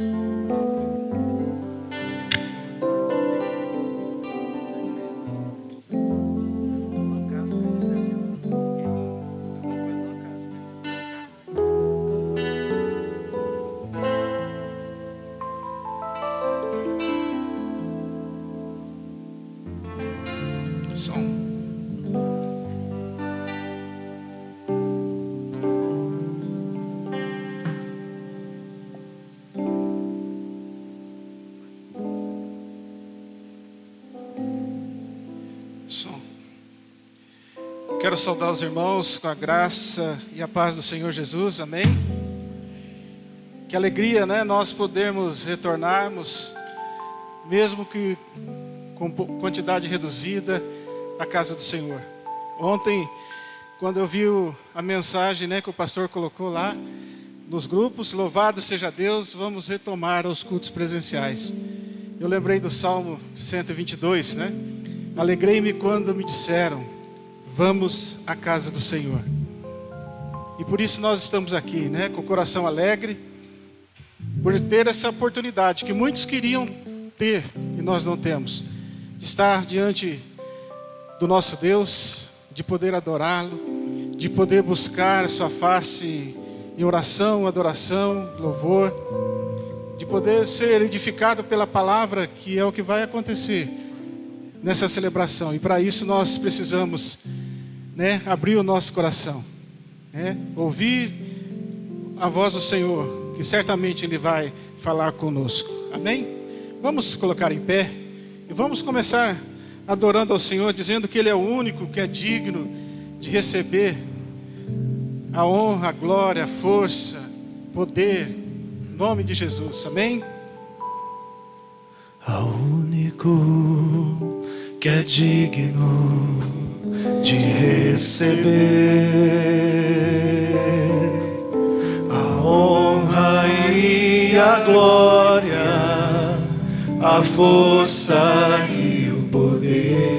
Quero saudar os irmãos com a graça e a paz do Senhor Jesus, amém? Que alegria, né? Nós podermos retornarmos, mesmo que com quantidade reduzida, à casa do Senhor. Ontem, quando eu vi a mensagem né, que o pastor colocou lá nos grupos, louvado seja Deus, vamos retomar os cultos presenciais. Eu lembrei do Salmo 122, né? Alegrei-me quando me disseram vamos à casa do Senhor. E por isso nós estamos aqui, né, com o coração alegre, por ter essa oportunidade que muitos queriam ter e nós não temos, de estar diante do nosso Deus, de poder adorá-lo, de poder buscar a sua face em oração, adoração, louvor, de poder ser edificado pela palavra, que é o que vai acontecer nessa celebração. E para isso nós precisamos né, abrir o nosso coração, né, ouvir a voz do Senhor, que certamente Ele vai falar conosco. Amém? Vamos colocar em pé e vamos começar adorando ao Senhor, dizendo que Ele é o único que é digno de receber a honra, a glória, a força, poder, em nome de Jesus. Amém? Ao único que é digno de receber a honra e a glória, a força e o poder.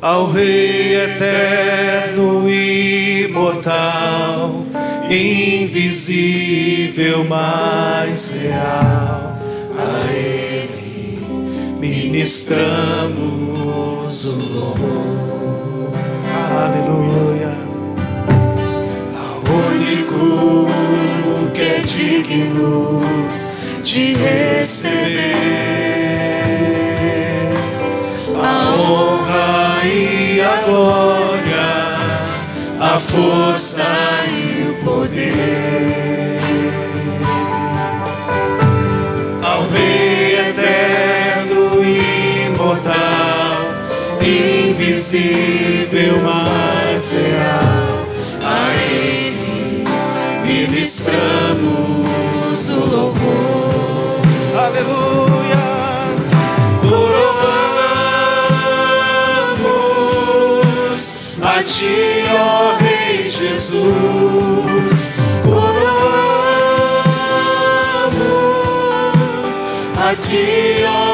Ao Rei eterno e imortal, invisível, mais real, a Ele ministramos o louvor. Aleluia. Ao único que é digno de receber a honra e a glória, a força e invisível, mas real, a Ele ministramos o louvor. Aleluia. Coroamos a Ti, ó Rei Jesus. Coroamos a Ti, ó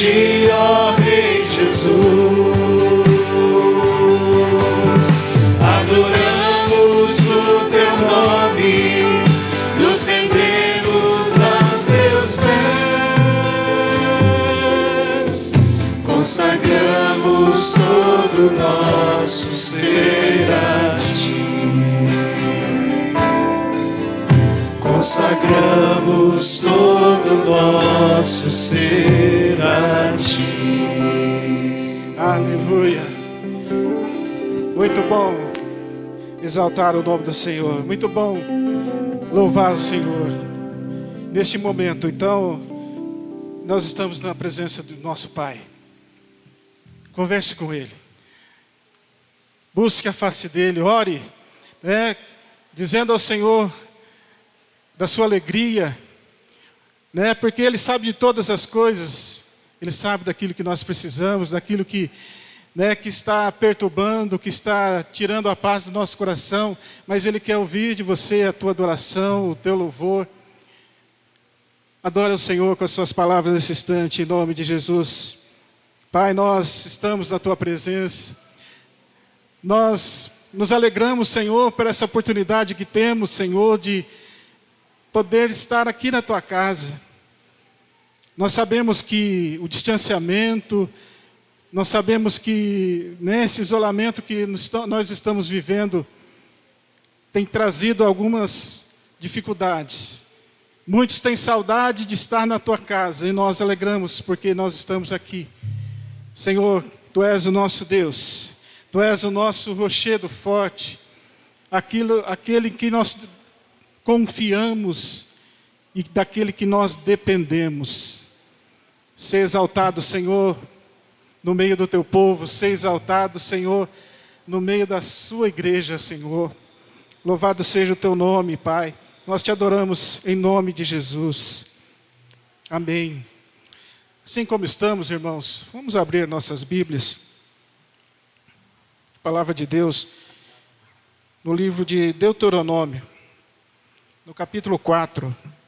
Ti, ó Rei Jesus. Adoramos o Teu nome, nos rendemos aos Teus pés, consagramos todo nosso ser a Ti. Consagramos todo nosso ser Aleluia. Muito bom exaltar o nome do Senhor. Muito bom louvar o Senhor. Neste momento, então, nós estamos na presença do nosso Pai. Converse com Ele. Busque a face dele, ore, né, dizendo ao Senhor da sua alegria, né, porque Ele sabe de todas as coisas, Ele sabe daquilo que nós precisamos, daquilo que, né, que está perturbando, que está tirando a paz do nosso coração, mas Ele quer ouvir de você a tua adoração, o teu louvor. Adora o Senhor com as suas palavras nesse instante, em nome de Jesus. Pai, nós estamos na tua presença. Nós nos alegramos, Senhor, por essa oportunidade que temos, Senhor, de poder estar aqui na tua casa. Nós sabemos que o distanciamento, nós sabemos que nesse isolamento que nós estamos vivendo tem trazido algumas dificuldades. Muitos têm saudade de estar na tua casa e nós alegramos porque nós estamos aqui. Senhor, tu és o nosso Deus, tu és o nosso rochedo forte, aquilo, aquele em que nós confiamos e daquele que nós dependemos. Ser exaltado, Senhor, no meio do teu povo, ser exaltado, Senhor, no meio da sua igreja, Senhor. Louvado seja o teu nome, Pai. Nós te adoramos em nome de Jesus. Amém. Assim como estamos, irmãos, vamos abrir nossas Bíblias. Palavra de Deus, no livro de Deuteronômio, no capítulo 4.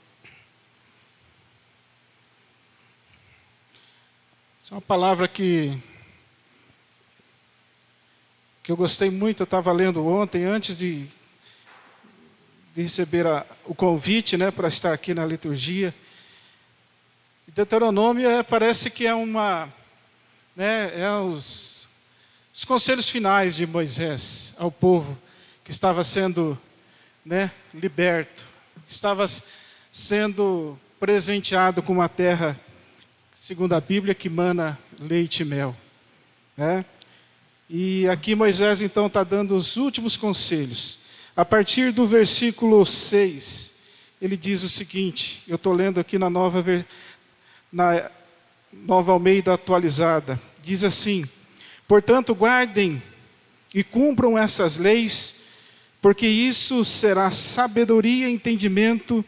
Essa é uma palavra que, que eu gostei muito, eu estava lendo ontem, antes de de receber a, o convite né, para estar aqui na liturgia. Deuteronômio é, parece que é uma. Né, é os, os conselhos finais de Moisés ao povo que estava sendo né, liberto, estava sendo presenteado com uma terra, segundo a Bíblia, que mana leite e mel. Né? E aqui Moisés então está dando os últimos conselhos. A partir do versículo 6, ele diz o seguinte: eu estou lendo aqui na nova, na nova Almeida atualizada. Diz assim: Portanto, guardem e cumpram essas leis, porque isso será sabedoria e entendimento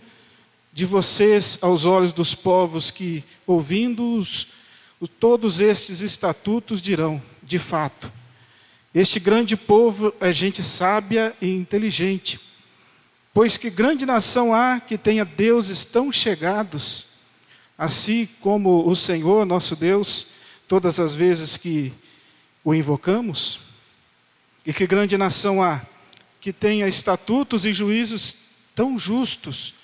de vocês aos olhos dos povos que, ouvindo-os, todos estes estatutos dirão: de fato este grande povo é gente sábia e inteligente. Pois que grande nação há que tenha deuses tão chegados, assim como o Senhor nosso Deus, todas as vezes que o invocamos? E que grande nação há que tenha estatutos e juízos tão justos,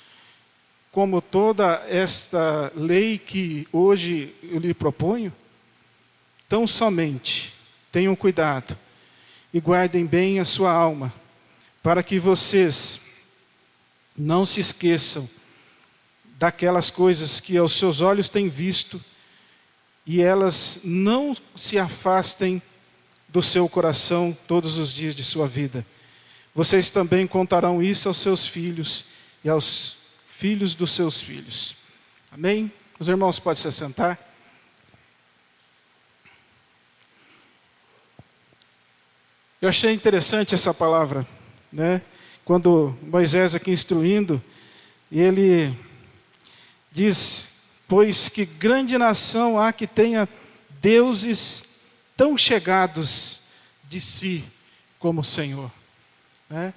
como toda esta lei que hoje eu lhe proponho? Tão somente tenham cuidado e guardem bem a sua alma, para que vocês não se esqueçam daquelas coisas que aos seus olhos têm visto e elas não se afastem do seu coração todos os dias de sua vida. Vocês também contarão isso aos seus filhos e aos filhos dos seus filhos. Amém? Os irmãos podem se sentar. Eu achei interessante essa palavra, né? Quando Moisés aqui instruindo, ele diz: Pois que grande nação há que tenha deuses tão chegados de si como o Senhor. Né?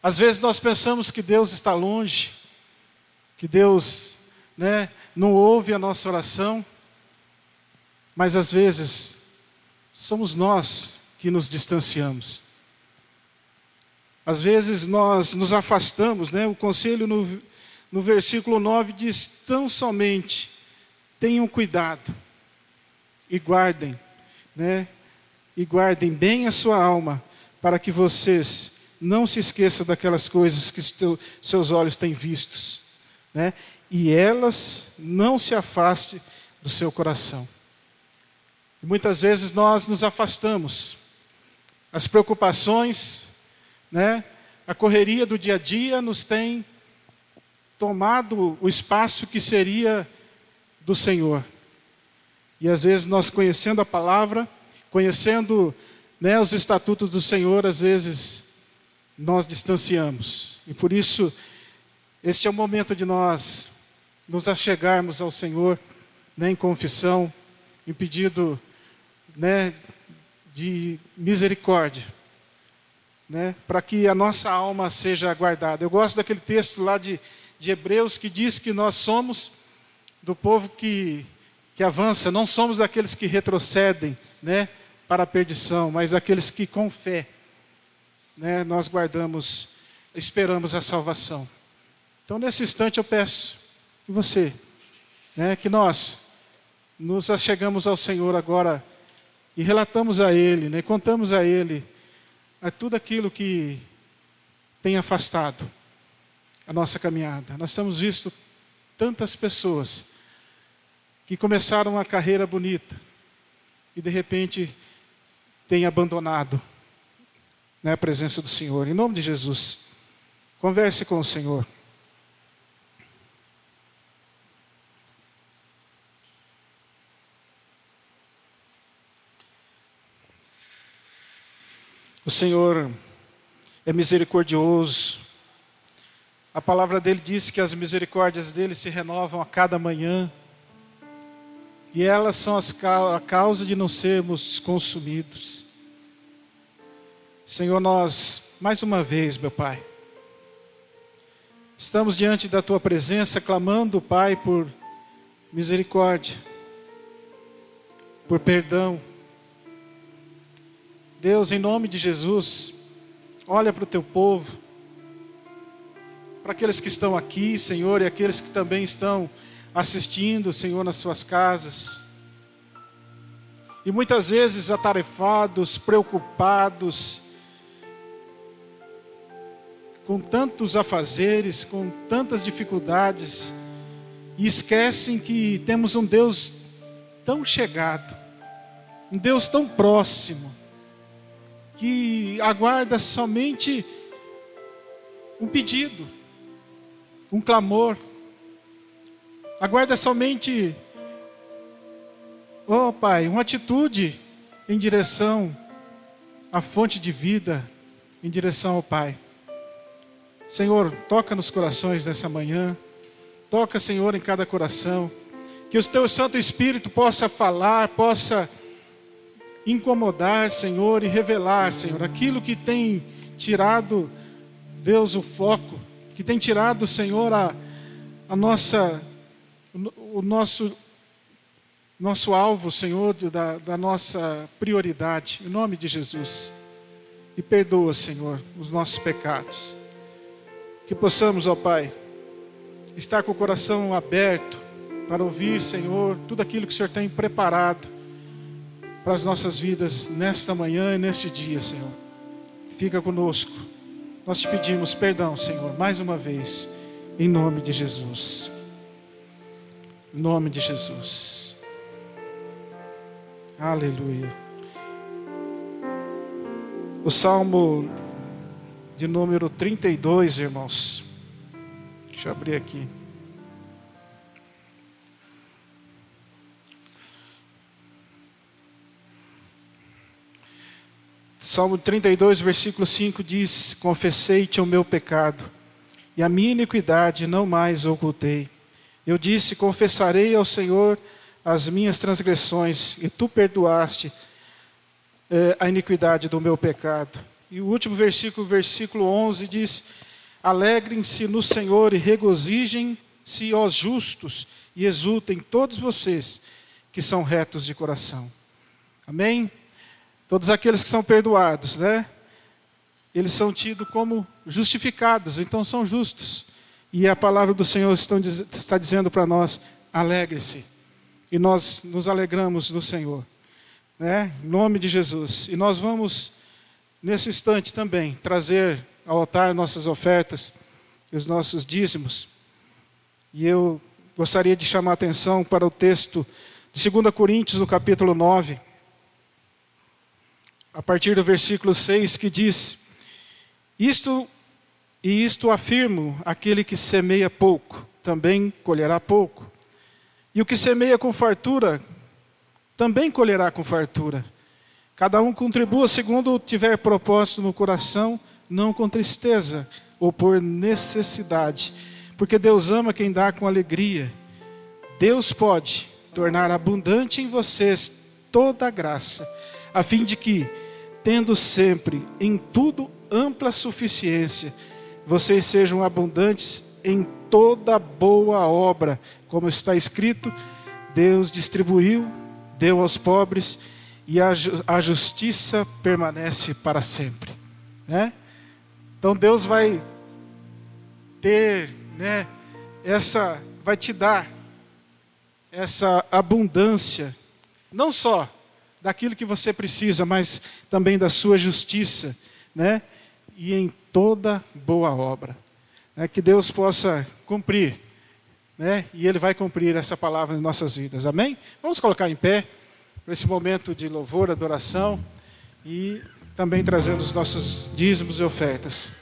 Às vezes nós pensamos que Deus está longe, que Deus né, não ouve a nossa oração, mas às vezes somos nós que nos distanciamos. Às vezes nós nos afastamos, né? o conselho no, no versículo 9 diz: tão somente tenham cuidado e guardem, né? e guardem bem a sua alma, para que vocês não se esqueçam daquelas coisas que seus olhos têm vistos, né? e elas não se afastem do seu coração. E muitas vezes nós nos afastamos, as preocupações, né, a correria do dia a dia nos tem tomado o espaço que seria do Senhor. E às vezes nós conhecendo a palavra, conhecendo né, os estatutos do Senhor, às vezes nós distanciamos. E por isso, este é o momento de nós nos achegarmos ao Senhor né, em confissão, em pedido né, de misericórdia, né, para que a nossa alma seja guardada. Eu gosto daquele texto lá de, de Hebreus que diz que nós somos do povo que, que avança, não somos daqueles que retrocedem né, para a perdição, mas aqueles que com fé né, nós guardamos, esperamos a salvação. Então, nesse instante, eu peço que você, né, que nós nos achegamos ao Senhor agora e relatamos a Ele, né, contamos a Ele a tudo aquilo que tem afastado a nossa caminhada. Nós temos visto tantas pessoas que começaram uma carreira bonita e de repente têm abandonado né, a presença do Senhor. Em nome de Jesus, converse com o Senhor. O Senhor é misericordioso. A palavra dele diz que as misericórdias dele se renovam a cada manhã. E elas são as, a causa de não sermos consumidos. Senhor, nós, mais uma vez, meu Pai, estamos diante da Tua presença, clamando, Pai, por misericórdia, por perdão Deus, em nome de Jesus, olha para o teu povo, para aqueles que estão aqui, Senhor, e aqueles que também estão assistindo, Senhor, nas suas casas. E muitas vezes atarefados, preocupados, com tantos afazeres, com tantas dificuldades, e esquecem que temos um Deus tão chegado, um Deus tão próximo, que aguarda somente um pedido, um clamor, aguarda somente, oh Pai, uma atitude em direção à fonte de vida, em direção ao Pai. Senhor, toca nos corações dessa manhã, toca, Senhor, em cada coração, que o Teu Santo Espírito possa falar, possa incomodar, Senhor, e revelar, Senhor, aquilo que tem tirado, Deus, o foco, que tem tirado, Senhor, a, a nossa, o nosso, nosso alvo, Senhor, da, da nossa prioridade, em nome de Jesus. E perdoa, Senhor, os nossos pecados. Que possamos, ó Pai, estar com o coração aberto para ouvir, Senhor, tudo aquilo que o Senhor tem preparado para as nossas vidas nesta manhã e neste dia, Senhor. Fica conosco. Nós te pedimos perdão, Senhor, mais uma vez, em nome de Jesus. Em nome de Jesus. Aleluia. O Salmo de número 32, irmãos. Deixa eu abrir aqui. Salmo 32, versículo 5 diz: Confessei-te o meu pecado, e a minha iniquidade não mais ocultei. Eu disse: Confessarei ao Senhor as minhas transgressões, e tu perdoaste eh, a iniquidade do meu pecado. E o último versículo, versículo 11, diz: Alegrem-se no Senhor e regozijem-se, os justos, e exultem todos vocês que são retos de coração. Amém? Todos aqueles que são perdoados, né? Eles são tidos como justificados, então são justos. E a palavra do Senhor está dizendo para nós: alegre-se. E nós nos alegramos do Senhor, né? Em nome de Jesus. E nós vamos, nesse instante também, trazer ao altar nossas ofertas e os nossos dízimos. E eu gostaria de chamar a atenção para o texto de 2 Coríntios, no capítulo 9 a partir do versículo 6, que diz: Isto e isto afirmo: aquele que semeia pouco, também colherá pouco. E o que semeia com fartura, também colherá com fartura. Cada um contribua segundo tiver propósito no coração, não com tristeza ou por necessidade, porque Deus ama quem dá com alegria. Deus pode tornar abundante em vocês toda a graça, a fim de que, tendo sempre em tudo ampla suficiência, vocês sejam abundantes em toda boa obra, como está escrito: Deus distribuiu, deu aos pobres e a, a justiça permanece para sempre. Né? Então Deus vai ter, né, essa, vai te dar essa abundância, não só daquilo que você precisa, mas também da sua justiça, né? E em toda boa obra. Né? Que Deus possa cumprir, né? E Ele vai cumprir essa palavra em nossas vidas. Amém? Vamos colocar em pé para esse momento de louvor, adoração e também trazendo os nossos dízimos e ofertas.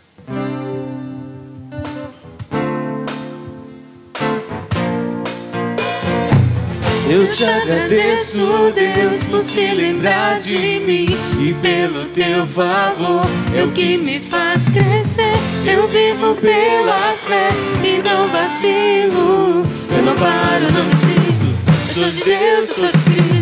Eu te agradeço, Deus, por se lembrar de mim e pelo teu favor, é o que me faz crescer. Eu vivo pela fé e não vacilo. Eu não paro, não desisto. Eu sou de Deus, eu sou de Cristo.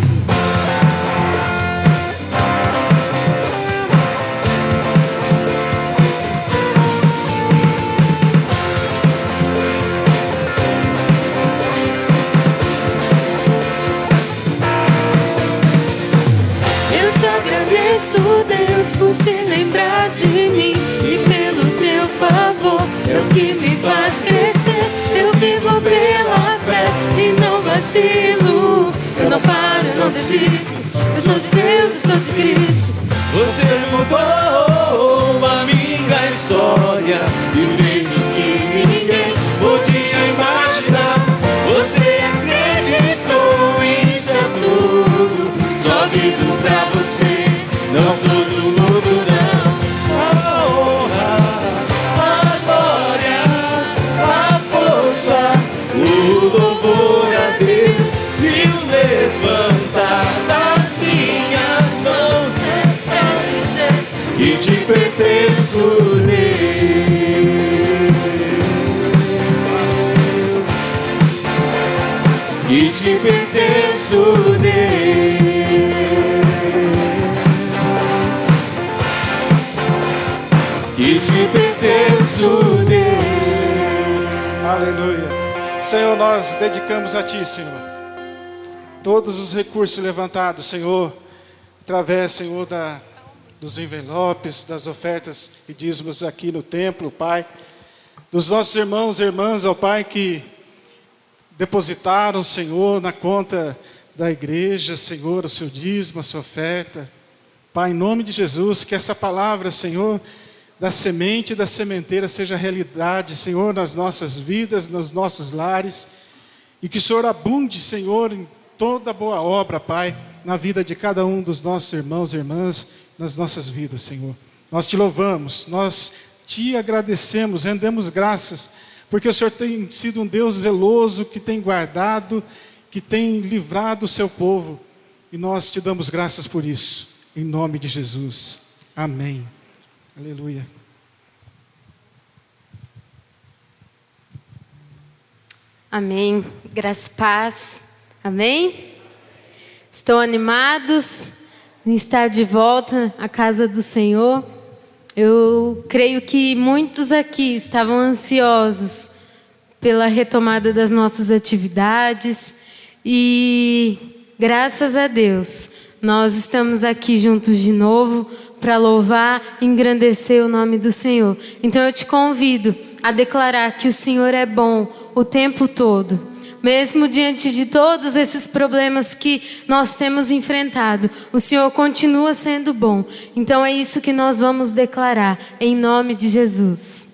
Agradeço, Deus, por se lembrar de mim e pelo teu favor, é o que me faz crescer. Eu vivo pela fé e não vacilo. Eu não paro, eu não desisto. Eu sou de Deus, eu sou de Cristo. Você mudou a minha história e fez o que ninguém podia imaginar. Você acreditou, isso é tudo. Só vivo pra você. Não sou do mundo, não. A honra, a glória, a força, o louvor a Deus e o levantar das minhas mãos é pra dizer que te pertenço, Deus. Que te pertenço, Deus. Pertenço, Deus. Aleluia. Senhor, nós dedicamos a Ti, Senhor. Todos os recursos levantados, Senhor, através, Senhor, da, dos envelopes, das ofertas e dízimos aqui no templo, Pai. Dos nossos irmãos e irmãs, ó Pai, que depositaram, Senhor, na conta da igreja, Senhor, o seu dízimo, a sua oferta. Pai, em nome de Jesus, que essa palavra, Senhor, da semente da sementeira seja realidade, Senhor, nas nossas vidas, nos nossos lares, e que o Senhor abunde, Senhor, em toda boa obra, Pai, na vida de cada um dos nossos irmãos e irmãs, nas nossas vidas, Senhor. Nós te louvamos, nós te agradecemos, rendemos graças, porque o Senhor tem sido um Deus zeloso, que tem guardado, que tem livrado o seu povo, e nós te damos graças por isso, em nome de Jesus. Amém. Aleluia. Amém. Graças paz. Amém. Estão animados em estar de volta à casa do Senhor. Eu creio que muitos aqui estavam ansiosos pela retomada das nossas atividades e graças a Deus nós estamos aqui juntos de novo para louvar e engrandecer o nome do Senhor. Então eu te convido a declarar que o Senhor é bom o tempo todo. Mesmo diante de todos esses problemas que nós temos enfrentado, o Senhor continua sendo bom. Então é isso que nós vamos declarar, em nome de Jesus.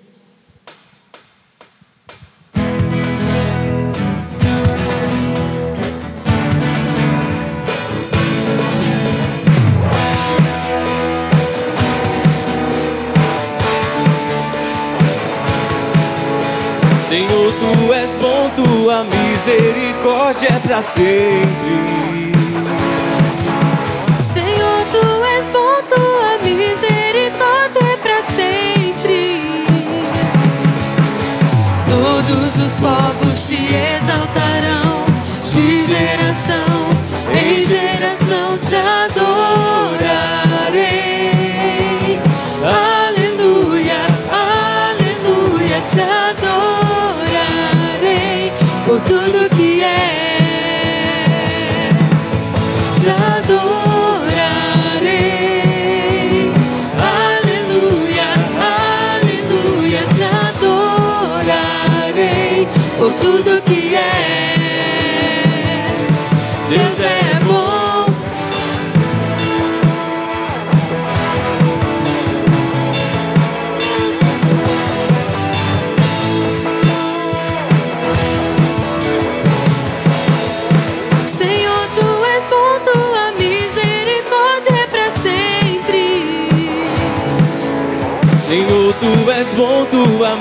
Senhor, tu és bom, tua misericórdia é para sempre. Senhor, tu és misericórdia é para sempre. Todos os povos te exaltarão,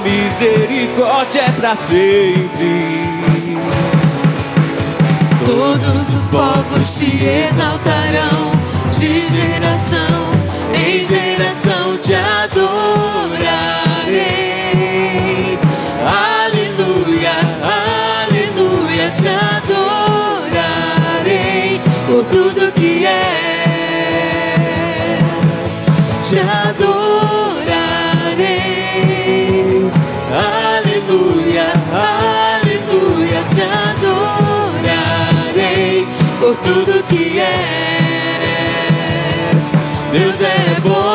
misericórdia é para sempre. Todos os povos te exaltarão, de geração em geração te adorarei. Aleluia, aleluia, te adorarei por tudo que és. Te adorarei. Te adorarei por tudo que és. Deus é bom.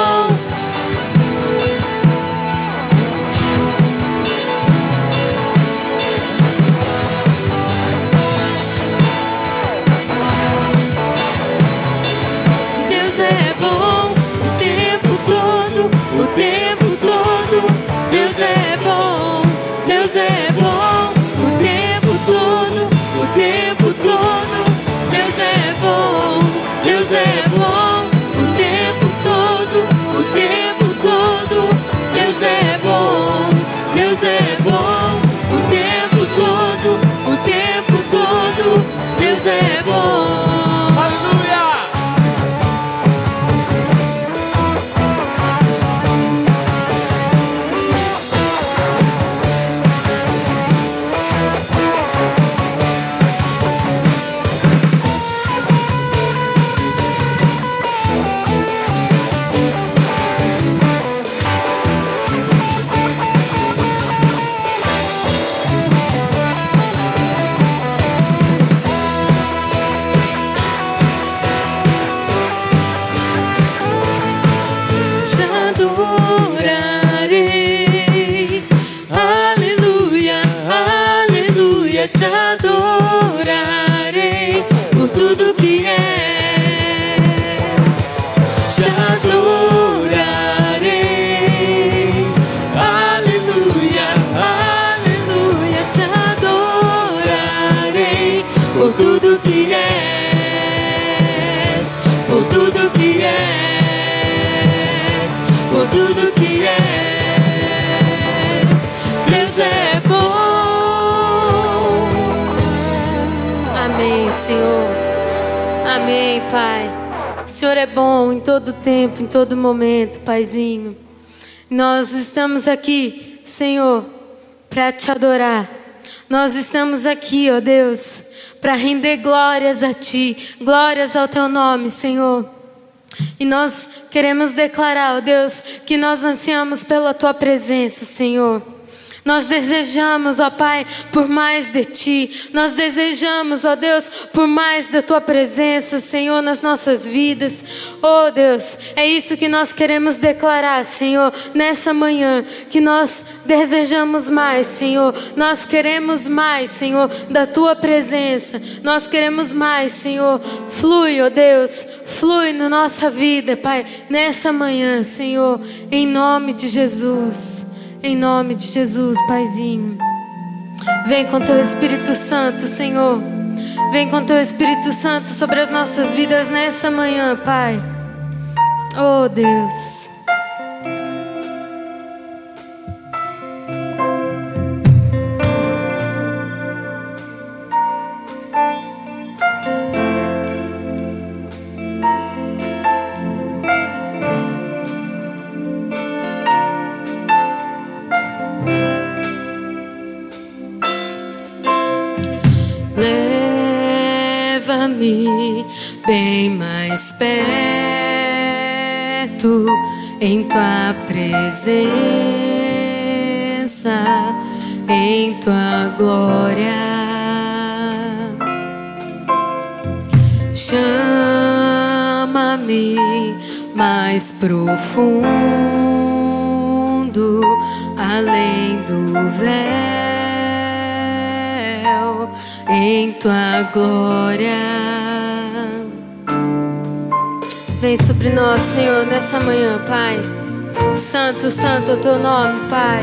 Deus é bom o tempo todo, o tempo todo. Deus é bom, Deus é bom o tempo todo, o tempo todo. Deus é bom. Te adorarei Amém, Pai. O Senhor é bom em todo tempo, em todo momento, Paizinho. Nós estamos aqui, Senhor, para te adorar. Nós estamos aqui, ó Deus, para render glórias a Ti, glórias ao Teu nome, Senhor. E nós queremos declarar, ó Deus, que nós ansiamos pela Tua presença, Senhor. Nós desejamos, ó Pai, por mais de Ti. Nós desejamos, ó Deus, por mais da Tua presença, Senhor, nas nossas vidas. Oh Deus, é isso que nós queremos declarar, Senhor, nessa manhã. Que nós desejamos mais, Senhor. Nós queremos mais, Senhor, da Tua presença. Nós queremos mais, Senhor. Flui, ó Deus, flui na nossa vida, Pai, nessa manhã, Senhor, em nome de Jesus. Em nome de Jesus, Paizinho. Vem com teu Espírito Santo, Senhor. Vem com teu Espírito Santo sobre as nossas vidas nessa manhã, Pai. Oh, Deus. Bem mais perto em tua presença, em tua glória. Chama-me mais profundo, além do véu, em tua glória. Vem sobre nós, Senhor, nessa manhã, Pai. Santo, santo é o teu nome, Pai.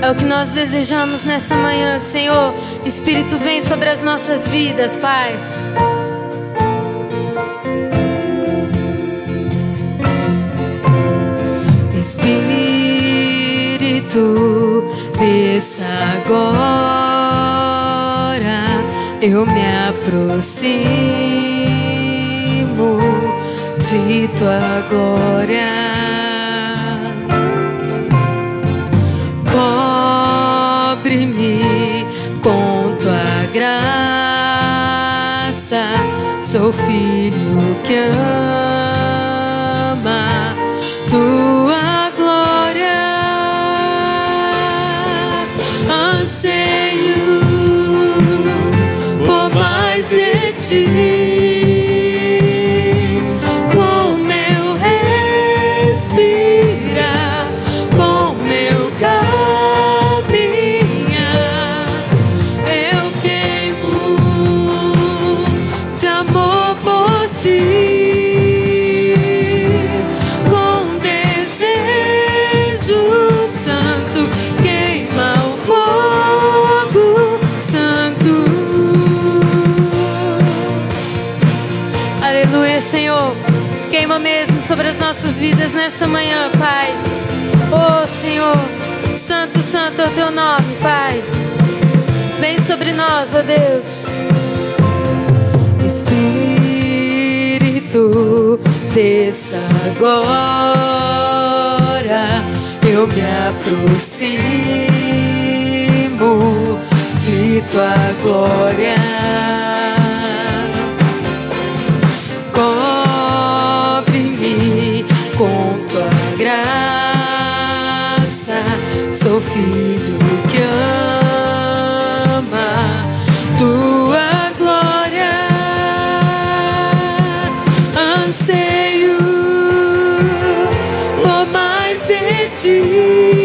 É o que nós desejamos nessa manhã, Senhor. Espírito, vem sobre as nossas vidas, Pai. Espírito, desça agora. Eu me aproximo de tua glória. Cobre-me com tua graça. Sou filho que ama de Queima mesmo sobre as nossas vidas nessa manhã, Pai. Oh, Senhor. Santo, santo é o teu nome, Pai. Vem sobre nós, ó Deus. Espírito, desça agora. Eu me aproximo de tua glória. Graça. Sou filho que ama tua glória. Anseio por mais de ti.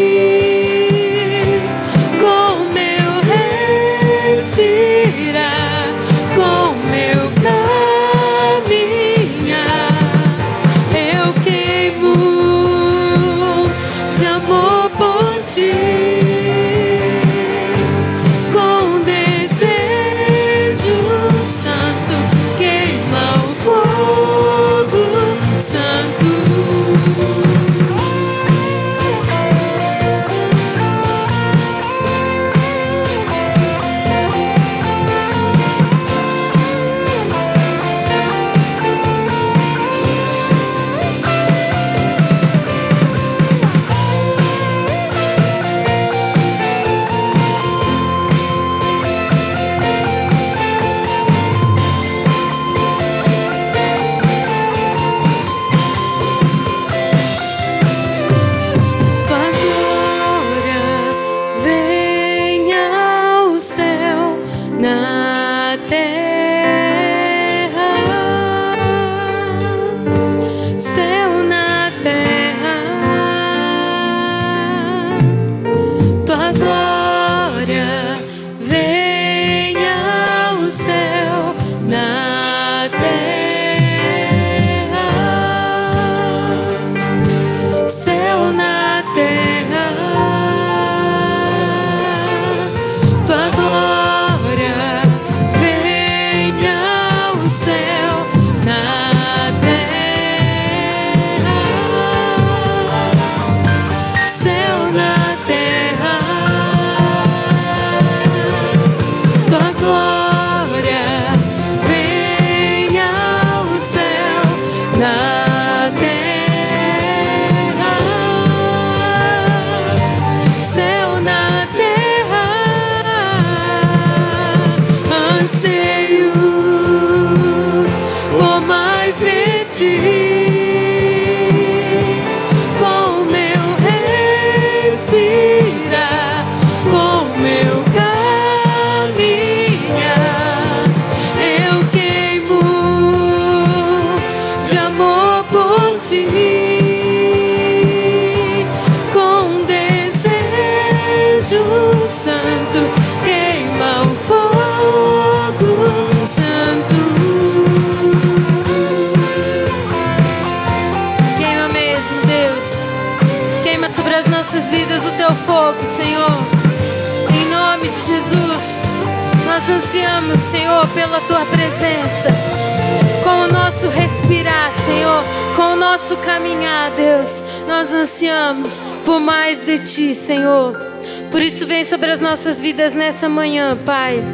Sobre as nossas vidas nessa manhã, Pai.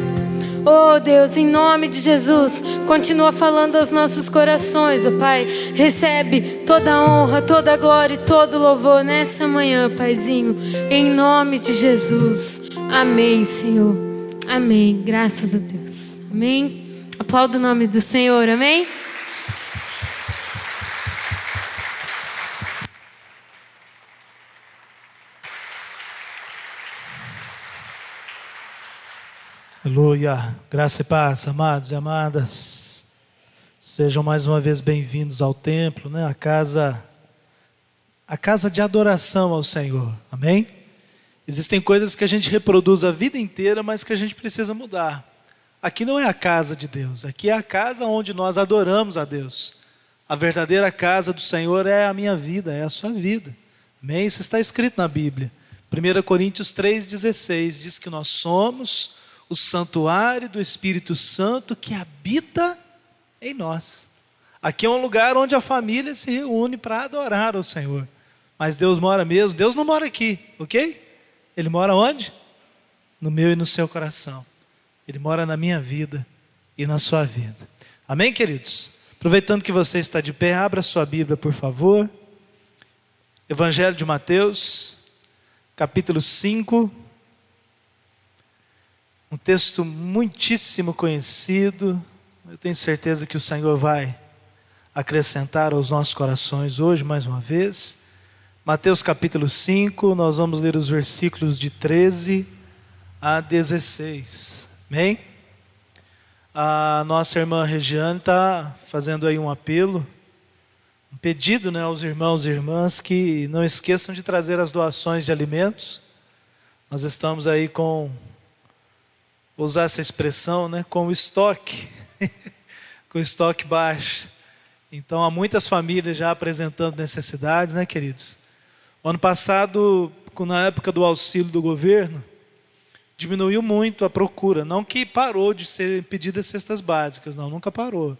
Oh Deus, em nome de Jesus, continua falando aos nossos corações, ó Pai. Recebe toda a honra, toda a glória e todo o louvor nessa manhã, Paizinho. Em nome de Jesus. Amém, Senhor. Amém. Graças a Deus. Amém. Aplauda o nome do Senhor. Amém. Aleluia. Graça e paz, amados e amadas. Sejam mais uma vez bem-vindos ao templo, né? A casa a casa de adoração ao Senhor. Amém? Existem coisas que a gente reproduz a vida inteira, mas que a gente precisa mudar. Aqui não é a casa de Deus, aqui é a casa onde nós adoramos a Deus. A verdadeira casa do Senhor é a minha vida, é a sua vida. Amém? Isso está escrito na Bíblia. 1 Coríntios 3,16 diz que nós somos o santuário do Espírito Santo que habita em nós. Aqui é um lugar onde a família se reúne para adorar ao Senhor. Mas Deus mora mesmo, Deus não mora aqui, ok? Ele mora onde? No meu e no seu coração. Ele mora na minha vida e na sua vida. Amém, queridos? Aproveitando que você está de pé, abra sua Bíblia, por favor. Evangelho de Mateus, capítulo 5. Um texto muitíssimo conhecido. Eu tenho certeza que o Senhor vai acrescentar aos nossos corações hoje, mais uma vez. Mateus capítulo 5, nós vamos ler os versículos de 13 a 16. Amém? A nossa irmã Regiane está fazendo aí um apelo, um pedido né, aos irmãos e irmãs que não esqueçam de trazer as doações de alimentos. Nós estamos aí com, vou usar essa expressão, né, com o estoque, com o estoque baixo. Então há muitas famílias já apresentando necessidades, né, queridos? Ano passado, na época do auxílio do governo, diminuiu muito a procura. Não que parou de ser pedidas cestas básicas, não, nunca parou.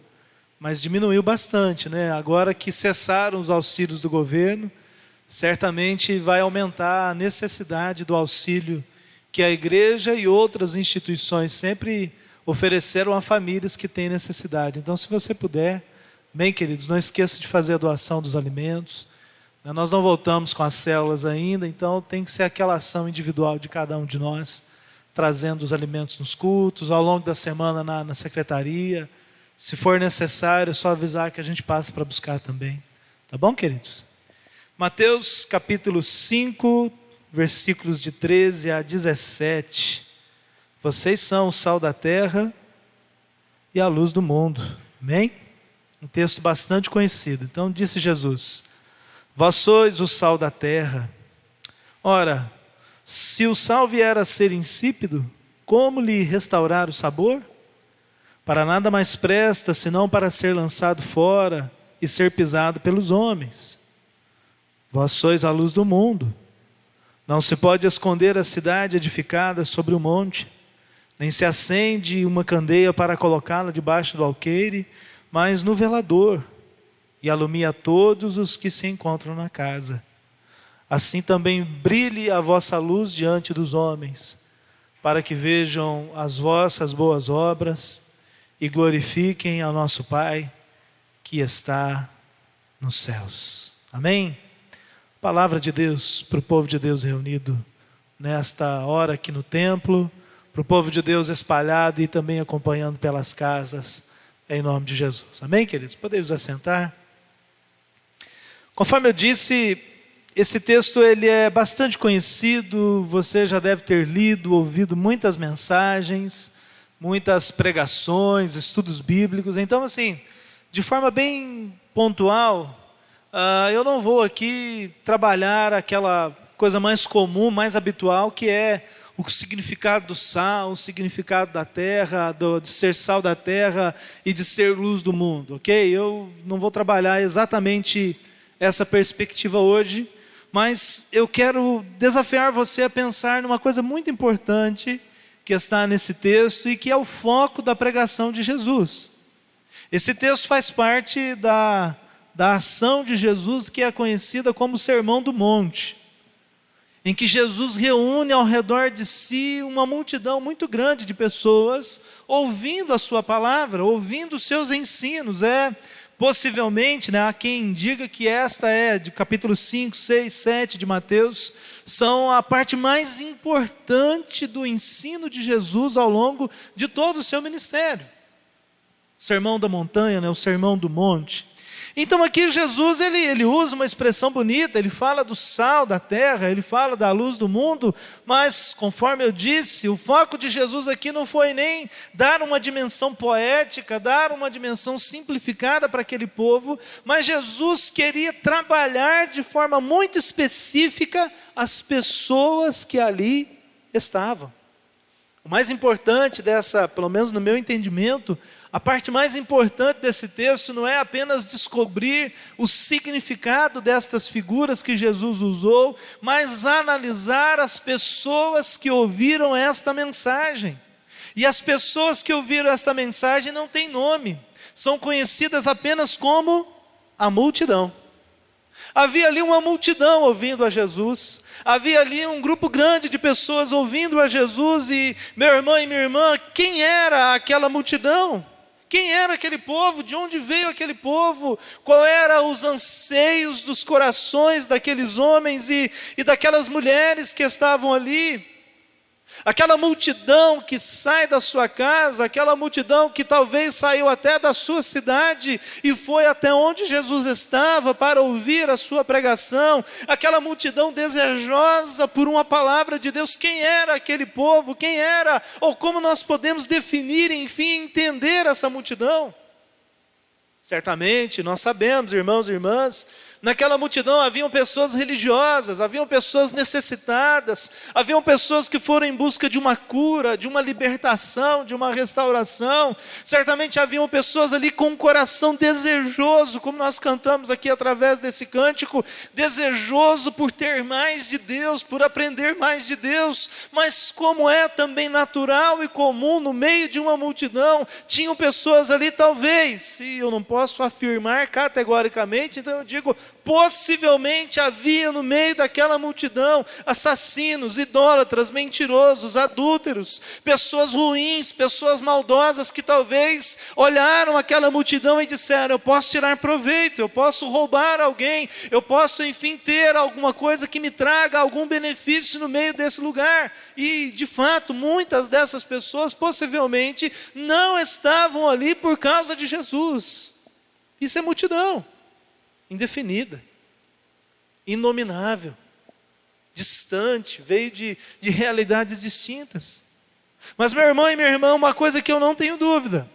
Mas diminuiu bastante, né? Agora que cessaram os auxílios do governo, certamente vai aumentar a necessidade do auxílio que a igreja e outras instituições sempre ofereceram a famílias que têm necessidade. Então, se você puder, bem, queridos, não esqueça de fazer a doação dos alimentos. Nós não voltamos com as células ainda, então tem que ser aquela ação individual de cada um de nós trazendo os alimentos nos cultos, ao longo da semana na, na secretaria. Se for necessário, é só avisar que a gente passa para buscar também. Tá bom, queridos? Mateus capítulo 5, versículos de 13 a 17. Vocês são o sal da terra e a luz do mundo. Amém? Um texto bastante conhecido. Então disse Jesus: Vós sois o sal da terra. Ora, se o sal vier a ser insípido, como lhe restaurar o sabor? Para nada mais presta senão para ser lançado fora e ser pisado pelos homens. Vós sois a luz do mundo. Não se pode esconder a cidade edificada sobre o monte, nem se acende uma candeia para colocá-la debaixo do alqueire, mas no velador, e alumia todos os que se encontram na casa. Assim também brilhe a vossa luz diante dos homens, para que vejam as vossas boas obras e glorifiquem ao nosso Pai que está nos céus. Amém? Palavra de Deus para o povo de Deus reunido nesta hora aqui no templo, para o povo de Deus espalhado e também acompanhando pelas casas em nome de Jesus. Amém, queridos? Podemos assentar? Conforme eu disse, esse texto ele é bastante conhecido, você já deve ter lido, ouvido muitas mensagens, muitas pregações, estudos bíblicos. Então, assim, de forma bem pontual, uh, eu não vou aqui trabalhar aquela coisa mais comum, mais habitual, que é o significado do sal, o significado da terra, do, de ser sal da terra e de ser luz do mundo, ok? Eu não vou trabalhar exatamente essa perspectiva hoje, mas eu quero desafiar você a pensar numa coisa muito importante que está nesse texto e que é o foco da pregação de Jesus. Esse texto faz parte da, da ação de Jesus que é conhecida como Sermão do Monte em que Jesus reúne ao redor de si uma multidão muito grande de pessoas, ouvindo a sua palavra, ouvindo os seus ensinos. É possivelmente, né, há quem diga que esta é, de capítulo 5, 6, 7 de Mateus, são a parte mais importante do ensino de Jesus ao longo de todo o seu ministério. O sermão da montanha, né, o sermão do monte. Então aqui Jesus ele, ele usa uma expressão bonita, ele fala do sal da terra, ele fala da luz do mundo, mas conforme eu disse, o foco de Jesus aqui não foi nem dar uma dimensão poética, dar uma dimensão simplificada para aquele povo, mas Jesus queria trabalhar de forma muito específica as pessoas que ali estavam. O mais importante dessa, pelo menos no meu entendimento, a parte mais importante desse texto não é apenas descobrir o significado destas figuras que Jesus usou, mas analisar as pessoas que ouviram esta mensagem. E as pessoas que ouviram esta mensagem não têm nome, são conhecidas apenas como a multidão. Havia ali uma multidão ouvindo a Jesus, havia ali um grupo grande de pessoas ouvindo a Jesus, e meu irmão e minha irmã, quem era aquela multidão? Quem era aquele povo? De onde veio aquele povo? Qual eram os anseios dos corações daqueles homens e, e daquelas mulheres que estavam ali? Aquela multidão que sai da sua casa, aquela multidão que talvez saiu até da sua cidade e foi até onde Jesus estava para ouvir a sua pregação, aquela multidão desejosa por uma palavra de Deus, quem era aquele povo, quem era, ou como nós podemos definir, enfim, entender essa multidão? Certamente, nós sabemos, irmãos e irmãs, Naquela multidão haviam pessoas religiosas, haviam pessoas necessitadas, haviam pessoas que foram em busca de uma cura, de uma libertação, de uma restauração. Certamente haviam pessoas ali com um coração desejoso, como nós cantamos aqui através desse cântico, desejoso por ter mais de Deus, por aprender mais de Deus. Mas como é também natural e comum no meio de uma multidão, tinham pessoas ali talvez, e eu não posso afirmar categoricamente, então eu digo Possivelmente havia no meio daquela multidão assassinos, idólatras, mentirosos, adúlteros, pessoas ruins, pessoas maldosas que talvez olharam aquela multidão e disseram: Eu posso tirar proveito, eu posso roubar alguém, eu posso, enfim, ter alguma coisa que me traga algum benefício no meio desse lugar. E, de fato, muitas dessas pessoas possivelmente não estavam ali por causa de Jesus. Isso é multidão indefinida, inominável, distante, veio de, de realidades distintas. Mas, meu irmão e minha irmã, uma coisa que eu não tenho dúvida,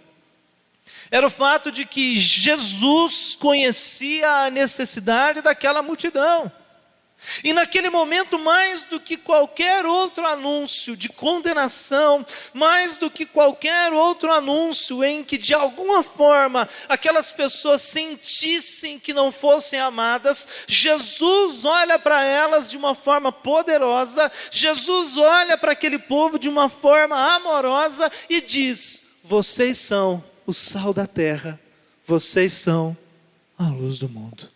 era o fato de que Jesus conhecia a necessidade daquela multidão. E naquele momento, mais do que qualquer outro anúncio de condenação, mais do que qualquer outro anúncio em que de alguma forma aquelas pessoas sentissem que não fossem amadas, Jesus olha para elas de uma forma poderosa, Jesus olha para aquele povo de uma forma amorosa e diz: Vocês são o sal da terra, vocês são a luz do mundo.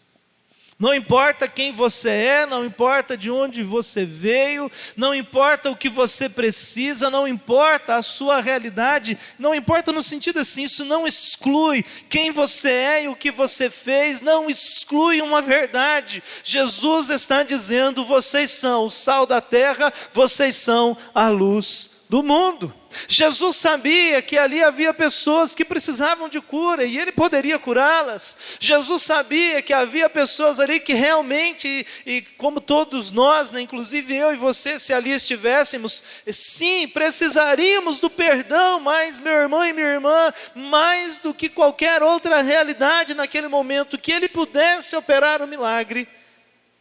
Não importa quem você é, não importa de onde você veio, não importa o que você precisa, não importa a sua realidade, não importa no sentido assim, isso não exclui quem você é e o que você fez, não exclui uma verdade. Jesus está dizendo: vocês são o sal da terra, vocês são a luz do mundo. Jesus sabia que ali havia pessoas que precisavam de cura e ele poderia curá-las. Jesus sabia que havia pessoas ali que realmente, e, como todos nós, né, inclusive eu e você, se ali estivéssemos, sim, precisaríamos do perdão, mas meu irmão e minha irmã, mais do que qualquer outra realidade naquele momento, que ele pudesse operar o um milagre,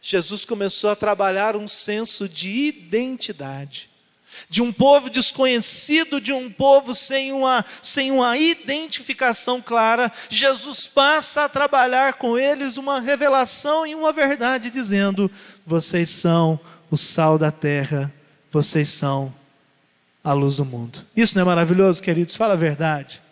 Jesus começou a trabalhar um senso de identidade de um povo desconhecido, de um povo sem uma, sem uma identificação clara, Jesus passa a trabalhar com eles uma revelação e uma verdade, dizendo: vocês são o sal da terra, vocês são a luz do mundo. Isso não é maravilhoso, queridos? Fala a verdade.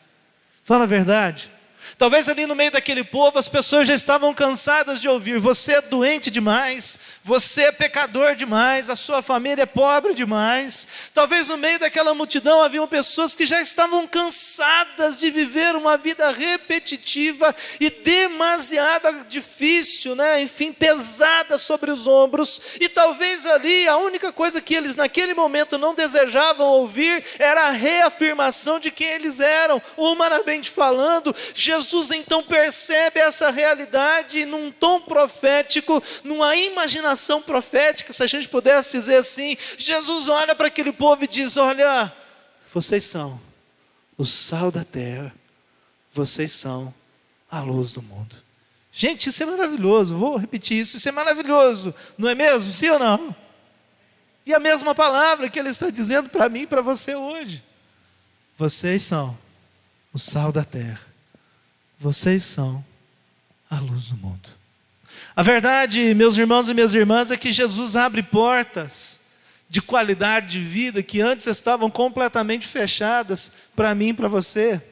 Fala a verdade. Talvez ali no meio daquele povo as pessoas já estavam cansadas de ouvir: você é doente demais, você é pecador demais, a sua família é pobre demais. Talvez no meio daquela multidão haviam pessoas que já estavam cansadas de viver uma vida repetitiva e demasiada difícil, né? enfim, pesada sobre os ombros. E talvez ali a única coisa que eles naquele momento não desejavam ouvir era a reafirmação de quem eles eram, humanamente falando. Jesus Jesus então percebe essa realidade num tom profético, numa imaginação profética, se a gente pudesse dizer assim. Jesus olha para aquele povo e diz: Olha, vocês são o sal da terra, vocês são a luz do mundo. Gente, isso é maravilhoso, vou repetir isso, isso é maravilhoso, não é mesmo? Sim ou não? E a mesma palavra que ele está dizendo para mim e para você hoje. Vocês são o sal da terra vocês são a luz do mundo. A verdade, meus irmãos e minhas irmãs, é que Jesus abre portas de qualidade de vida que antes estavam completamente fechadas para mim e para você.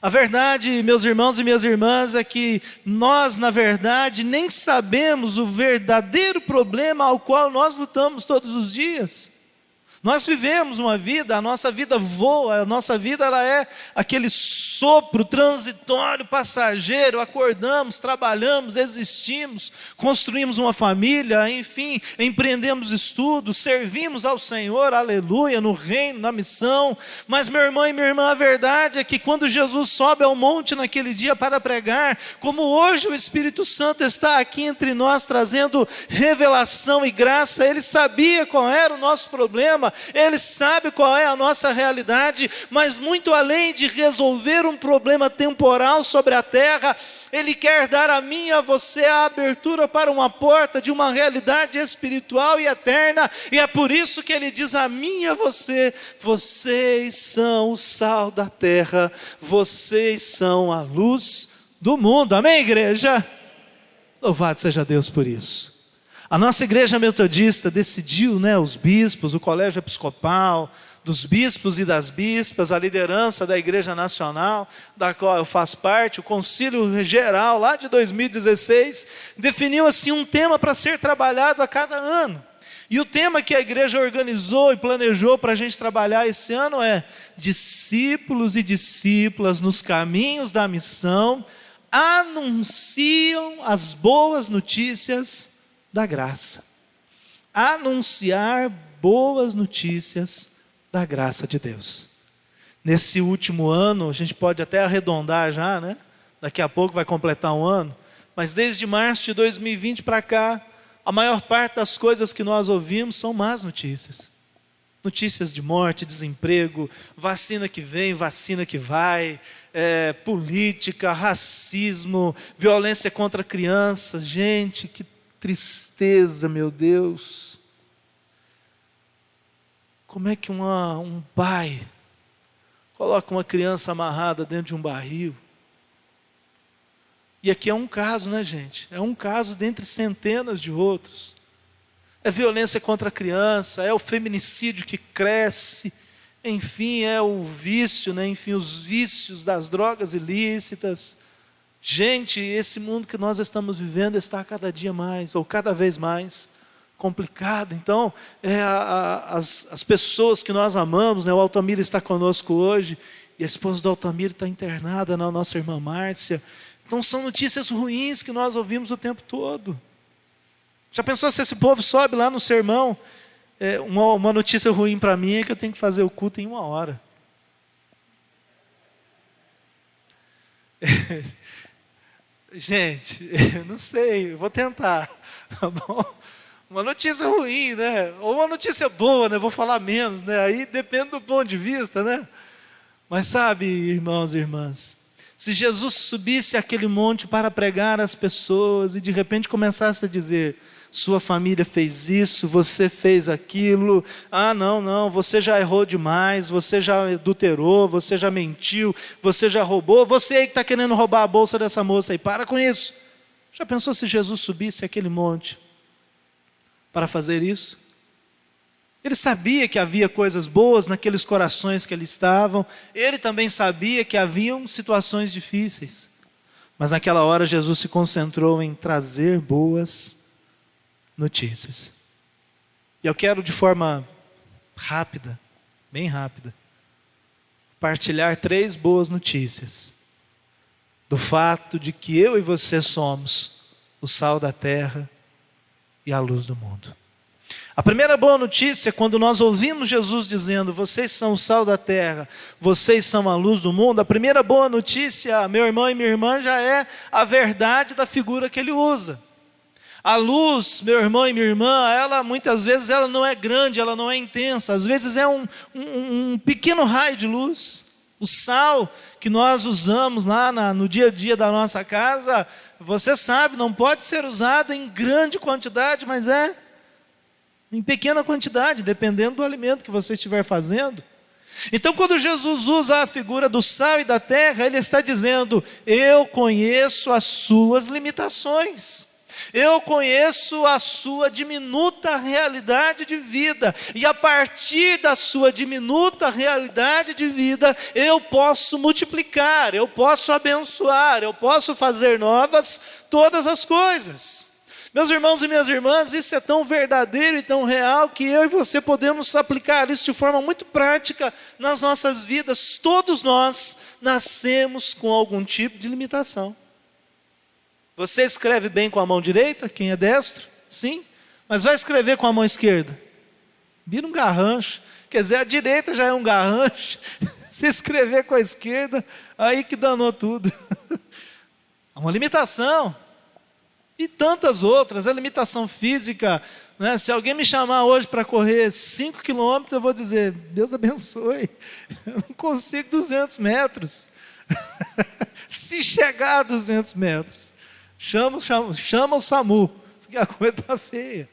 A verdade, meus irmãos e minhas irmãs, é que nós, na verdade, nem sabemos o verdadeiro problema ao qual nós lutamos todos os dias. Nós vivemos uma vida, a nossa vida voa, a nossa vida ela é aquele sopro transitório, passageiro, acordamos, trabalhamos, existimos, construímos uma família, enfim, empreendemos estudos, servimos ao Senhor, aleluia, no reino, na missão. Mas, meu irmão e minha irmã, a verdade é que quando Jesus sobe ao monte naquele dia para pregar, como hoje o Espírito Santo está aqui entre nós trazendo revelação e graça, ele sabia qual era o nosso problema, ele sabe qual é a nossa realidade, mas muito além de resolver um problema temporal sobre a terra, Ele quer dar a mim e a você a abertura para uma porta de uma realidade espiritual e eterna, e é por isso que Ele diz a mim e a você: vocês são o sal da terra, vocês são a luz do mundo. Amém, igreja? Louvado seja Deus por isso. A nossa igreja metodista decidiu, né, os bispos, o colégio episcopal, dos bispos e das bispas, a liderança da Igreja Nacional, da qual eu faço parte, o Concílio Geral, lá de 2016, definiu assim um tema para ser trabalhado a cada ano. E o tema que a igreja organizou e planejou para a gente trabalhar esse ano é discípulos e discípulas nos caminhos da missão anunciam as boas notícias da graça. Anunciar boas notícias da graça de Deus. Nesse último ano, a gente pode até arredondar já, né? Daqui a pouco vai completar um ano. Mas desde março de 2020 para cá, a maior parte das coisas que nós ouvimos são más notícias. Notícias de morte, desemprego, vacina que vem, vacina que vai, é, política, racismo, violência contra crianças. Gente, que tristeza, meu Deus. Como é que uma, um pai coloca uma criança amarrada dentro de um barril? E aqui é um caso, né, gente? É um caso dentre centenas de outros. É violência contra a criança, é o feminicídio que cresce, enfim, é o vício, né? enfim, os vícios das drogas ilícitas. Gente, esse mundo que nós estamos vivendo está cada dia mais, ou cada vez mais, complicada. Então, é, a, a, as, as pessoas que nós amamos, né, o Altamiro está conosco hoje, e a esposa do Altamiro está internada, na nossa irmã Márcia. Então, são notícias ruins que nós ouvimos o tempo todo. Já pensou se esse povo sobe lá no sermão é, uma, uma notícia ruim para mim é que eu tenho que fazer o culto em uma hora. Gente, não sei, vou tentar, tá bom? Uma notícia ruim, né? Ou uma notícia boa, né? Vou falar menos, né? Aí depende do ponto de vista, né? Mas sabe, irmãos e irmãs, se Jesus subisse aquele monte para pregar às pessoas e de repente começasse a dizer: sua família fez isso, você fez aquilo, ah, não, não, você já errou demais, você já adulterou, você já mentiu, você já roubou, você aí que está querendo roubar a bolsa dessa moça aí, para com isso. Já pensou se Jesus subisse aquele monte para fazer isso? Ele sabia que havia coisas boas naqueles corações que ali estavam, ele também sabia que haviam situações difíceis. Mas naquela hora Jesus se concentrou em trazer boas notícias. E eu quero de forma rápida, bem rápida, partilhar três boas notícias do fato de que eu e você somos o sal da terra e a luz do mundo. A primeira boa notícia, quando nós ouvimos Jesus dizendo: Vocês são o sal da terra, vocês são a luz do mundo, a primeira boa notícia, meu irmão e minha irmã, já é a verdade da figura que ele usa. A luz, meu irmão e minha irmã, ela muitas vezes ela não é grande, ela não é intensa, às vezes é um, um, um pequeno raio de luz. O sal que nós usamos lá na, no dia a dia da nossa casa, você sabe, não pode ser usado em grande quantidade, mas é em pequena quantidade, dependendo do alimento que você estiver fazendo. Então, quando Jesus usa a figura do sal e da terra, ele está dizendo: Eu conheço as suas limitações. Eu conheço a sua diminuta realidade de vida, e a partir da sua diminuta realidade de vida, eu posso multiplicar, eu posso abençoar, eu posso fazer novas todas as coisas. Meus irmãos e minhas irmãs, isso é tão verdadeiro e tão real que eu e você podemos aplicar isso de forma muito prática nas nossas vidas. Todos nós nascemos com algum tipo de limitação. Você escreve bem com a mão direita, quem é destro? Sim. Mas vai escrever com a mão esquerda? Vira um garrancho. Quer dizer, a direita já é um garrancho. Se escrever com a esquerda, aí que danou tudo. É uma limitação. E tantas outras, a limitação física. Né? Se alguém me chamar hoje para correr 5 quilômetros, eu vou dizer: Deus abençoe, eu não consigo 200 metros. Se chegar a 200 metros, chama, chama, chama o SAMU, porque a coisa está feia.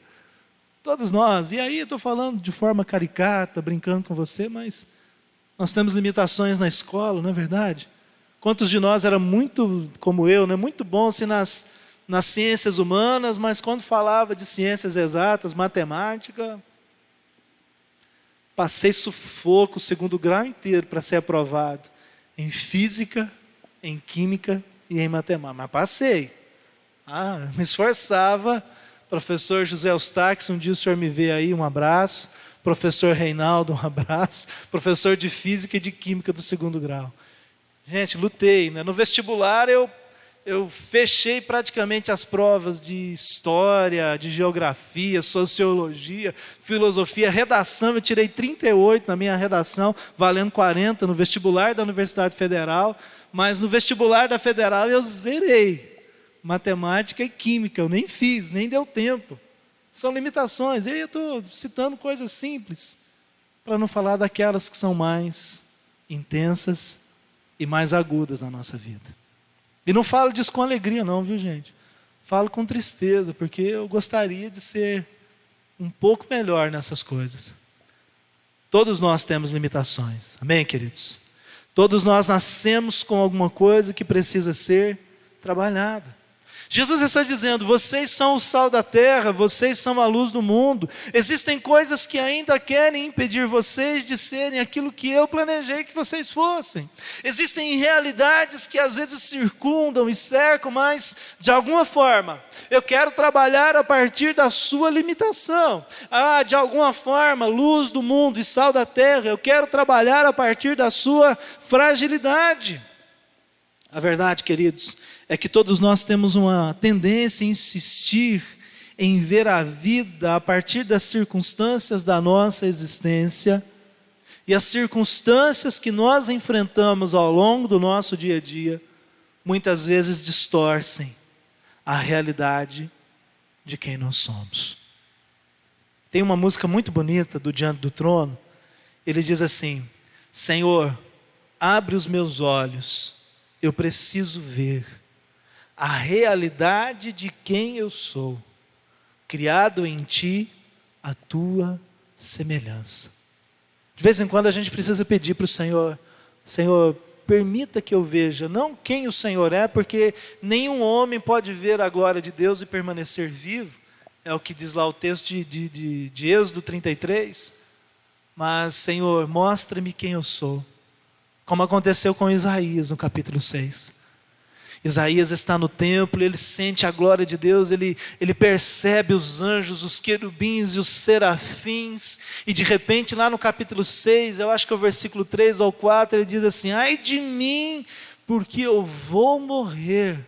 Todos nós. E aí, estou falando de forma caricata, brincando com você, mas nós temos limitações na escola, não é verdade? Quantos de nós era muito, como eu, né, muito bom assim, nas nas ciências humanas, mas quando falava de ciências exatas, matemática, passei sufoco segundo grau inteiro para ser aprovado em física, em química e em matemática. Mas passei. Ah, me esforçava. Professor José Eustáquio, um dia o senhor me vê aí, um abraço. Professor Reinaldo, um abraço. Professor de física e de química do segundo grau. Gente, lutei. Né? No vestibular eu eu fechei praticamente as provas de história, de geografia, sociologia, filosofia, redação. Eu tirei 38 na minha redação, valendo 40 no vestibular da Universidade Federal. Mas no vestibular da Federal eu zerei matemática e química. Eu nem fiz, nem deu tempo. São limitações. E aí eu estou citando coisas simples, para não falar daquelas que são mais intensas e mais agudas na nossa vida. E não falo disso com alegria, não, viu, gente? Falo com tristeza, porque eu gostaria de ser um pouco melhor nessas coisas. Todos nós temos limitações, amém, queridos? Todos nós nascemos com alguma coisa que precisa ser trabalhada. Jesus está dizendo: vocês são o sal da terra, vocês são a luz do mundo. Existem coisas que ainda querem impedir vocês de serem aquilo que eu planejei que vocês fossem. Existem realidades que às vezes circundam e cercam, mas de alguma forma eu quero trabalhar a partir da sua limitação. Ah, de alguma forma, luz do mundo e sal da terra, eu quero trabalhar a partir da sua fragilidade. A verdade, queridos, é que todos nós temos uma tendência a insistir em ver a vida a partir das circunstâncias da nossa existência e as circunstâncias que nós enfrentamos ao longo do nosso dia a dia, muitas vezes distorcem a realidade de quem nós somos. Tem uma música muito bonita do Diante do Trono. Ele diz assim: Senhor, abre os meus olhos, eu preciso ver a realidade de quem eu sou, criado em ti a tua semelhança. De vez em quando a gente precisa pedir para o Senhor: Senhor, permita que eu veja não quem o Senhor é, porque nenhum homem pode ver a glória de Deus e permanecer vivo, é o que diz lá o texto de, de, de, de Êxodo 33. Mas, Senhor, mostre-me quem eu sou, como aconteceu com Isaías no capítulo 6. Isaías está no templo, ele sente a glória de Deus, ele, ele percebe os anjos, os querubins e os serafins, e de repente, lá no capítulo 6, eu acho que é o versículo 3 ou 4, ele diz assim: Ai de mim, porque eu vou morrer.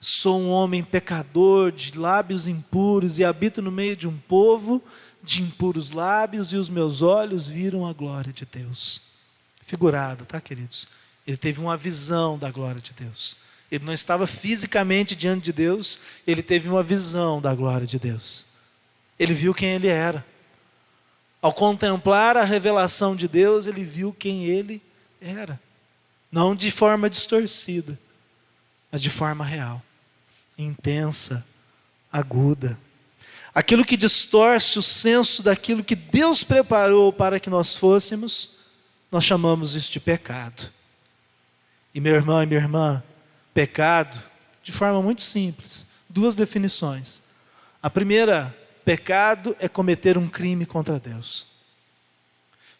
Sou um homem pecador, de lábios impuros, e habito no meio de um povo de impuros lábios, e os meus olhos viram a glória de Deus. Figurado, tá, queridos? Ele teve uma visão da glória de Deus. Ele não estava fisicamente diante de Deus, ele teve uma visão da glória de Deus. Ele viu quem ele era. Ao contemplar a revelação de Deus, ele viu quem ele era. Não de forma distorcida, mas de forma real, intensa, aguda. Aquilo que distorce o senso daquilo que Deus preparou para que nós fôssemos, nós chamamos isso de pecado. E meu irmão e minha irmã, pecado, de forma muito simples, duas definições. A primeira, pecado é cometer um crime contra Deus.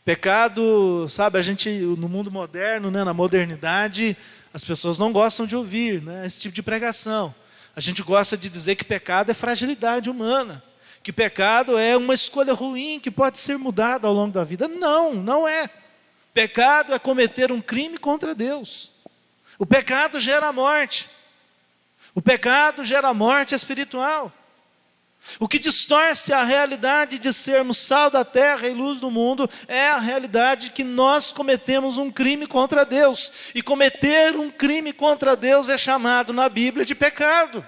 Pecado, sabe, a gente no mundo moderno, né, na modernidade, as pessoas não gostam de ouvir né, esse tipo de pregação. A gente gosta de dizer que pecado é fragilidade humana, que pecado é uma escolha ruim que pode ser mudada ao longo da vida. Não, não é. Pecado é cometer um crime contra Deus. O pecado gera morte. O pecado gera morte espiritual. O que distorce a realidade de sermos sal da terra e luz do mundo é a realidade que nós cometemos um crime contra Deus. E cometer um crime contra Deus é chamado na Bíblia de pecado.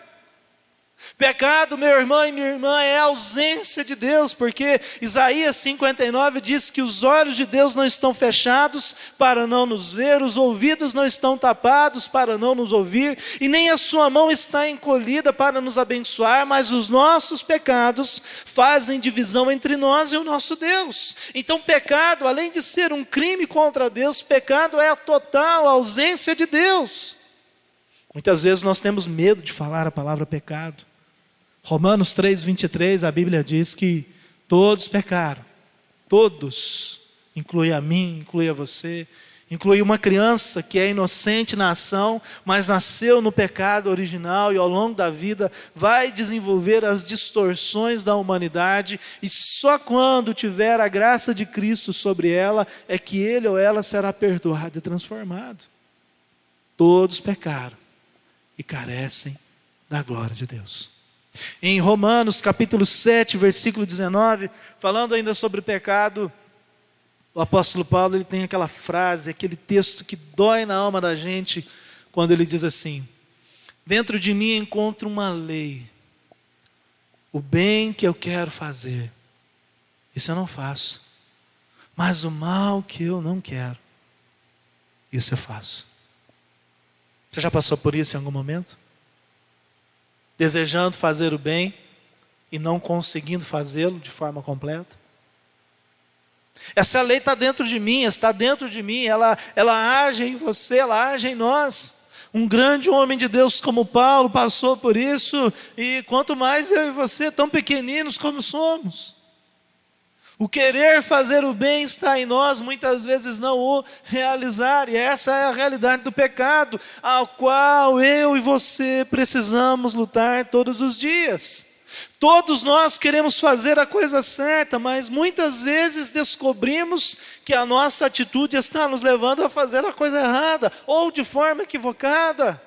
Pecado, meu irmão e minha irmã, é a ausência de Deus, porque Isaías 59 diz que os olhos de Deus não estão fechados para não nos ver, os ouvidos não estão tapados para não nos ouvir, e nem a sua mão está encolhida para nos abençoar, mas os nossos pecados fazem divisão entre nós e o nosso Deus. Então, pecado, além de ser um crime contra Deus, pecado é a total ausência de Deus. Muitas vezes nós temos medo de falar a palavra pecado. Romanos 3, 23, a Bíblia diz que todos pecaram. Todos. Inclui a mim, inclui a você. Inclui uma criança que é inocente na ação, mas nasceu no pecado original e ao longo da vida vai desenvolver as distorções da humanidade, e só quando tiver a graça de Cristo sobre ela é que ele ou ela será perdoado e transformado. Todos pecaram e carecem da glória de Deus. Em Romanos capítulo 7, versículo 19, falando ainda sobre o pecado, o apóstolo Paulo ele tem aquela frase, aquele texto que dói na alma da gente, quando ele diz assim: Dentro de mim encontro uma lei, o bem que eu quero fazer, isso eu não faço, mas o mal que eu não quero, isso eu faço. Você já passou por isso em algum momento? Desejando fazer o bem e não conseguindo fazê-lo de forma completa? Essa lei está dentro de mim, está dentro de mim, ela, ela age em você, ela age em nós. Um grande homem de Deus como Paulo passou por isso, e quanto mais eu e você, tão pequeninos como somos. O querer fazer o bem está em nós, muitas vezes não o realizar, e essa é a realidade do pecado, ao qual eu e você precisamos lutar todos os dias. Todos nós queremos fazer a coisa certa, mas muitas vezes descobrimos que a nossa atitude está nos levando a fazer a coisa errada, ou de forma equivocada.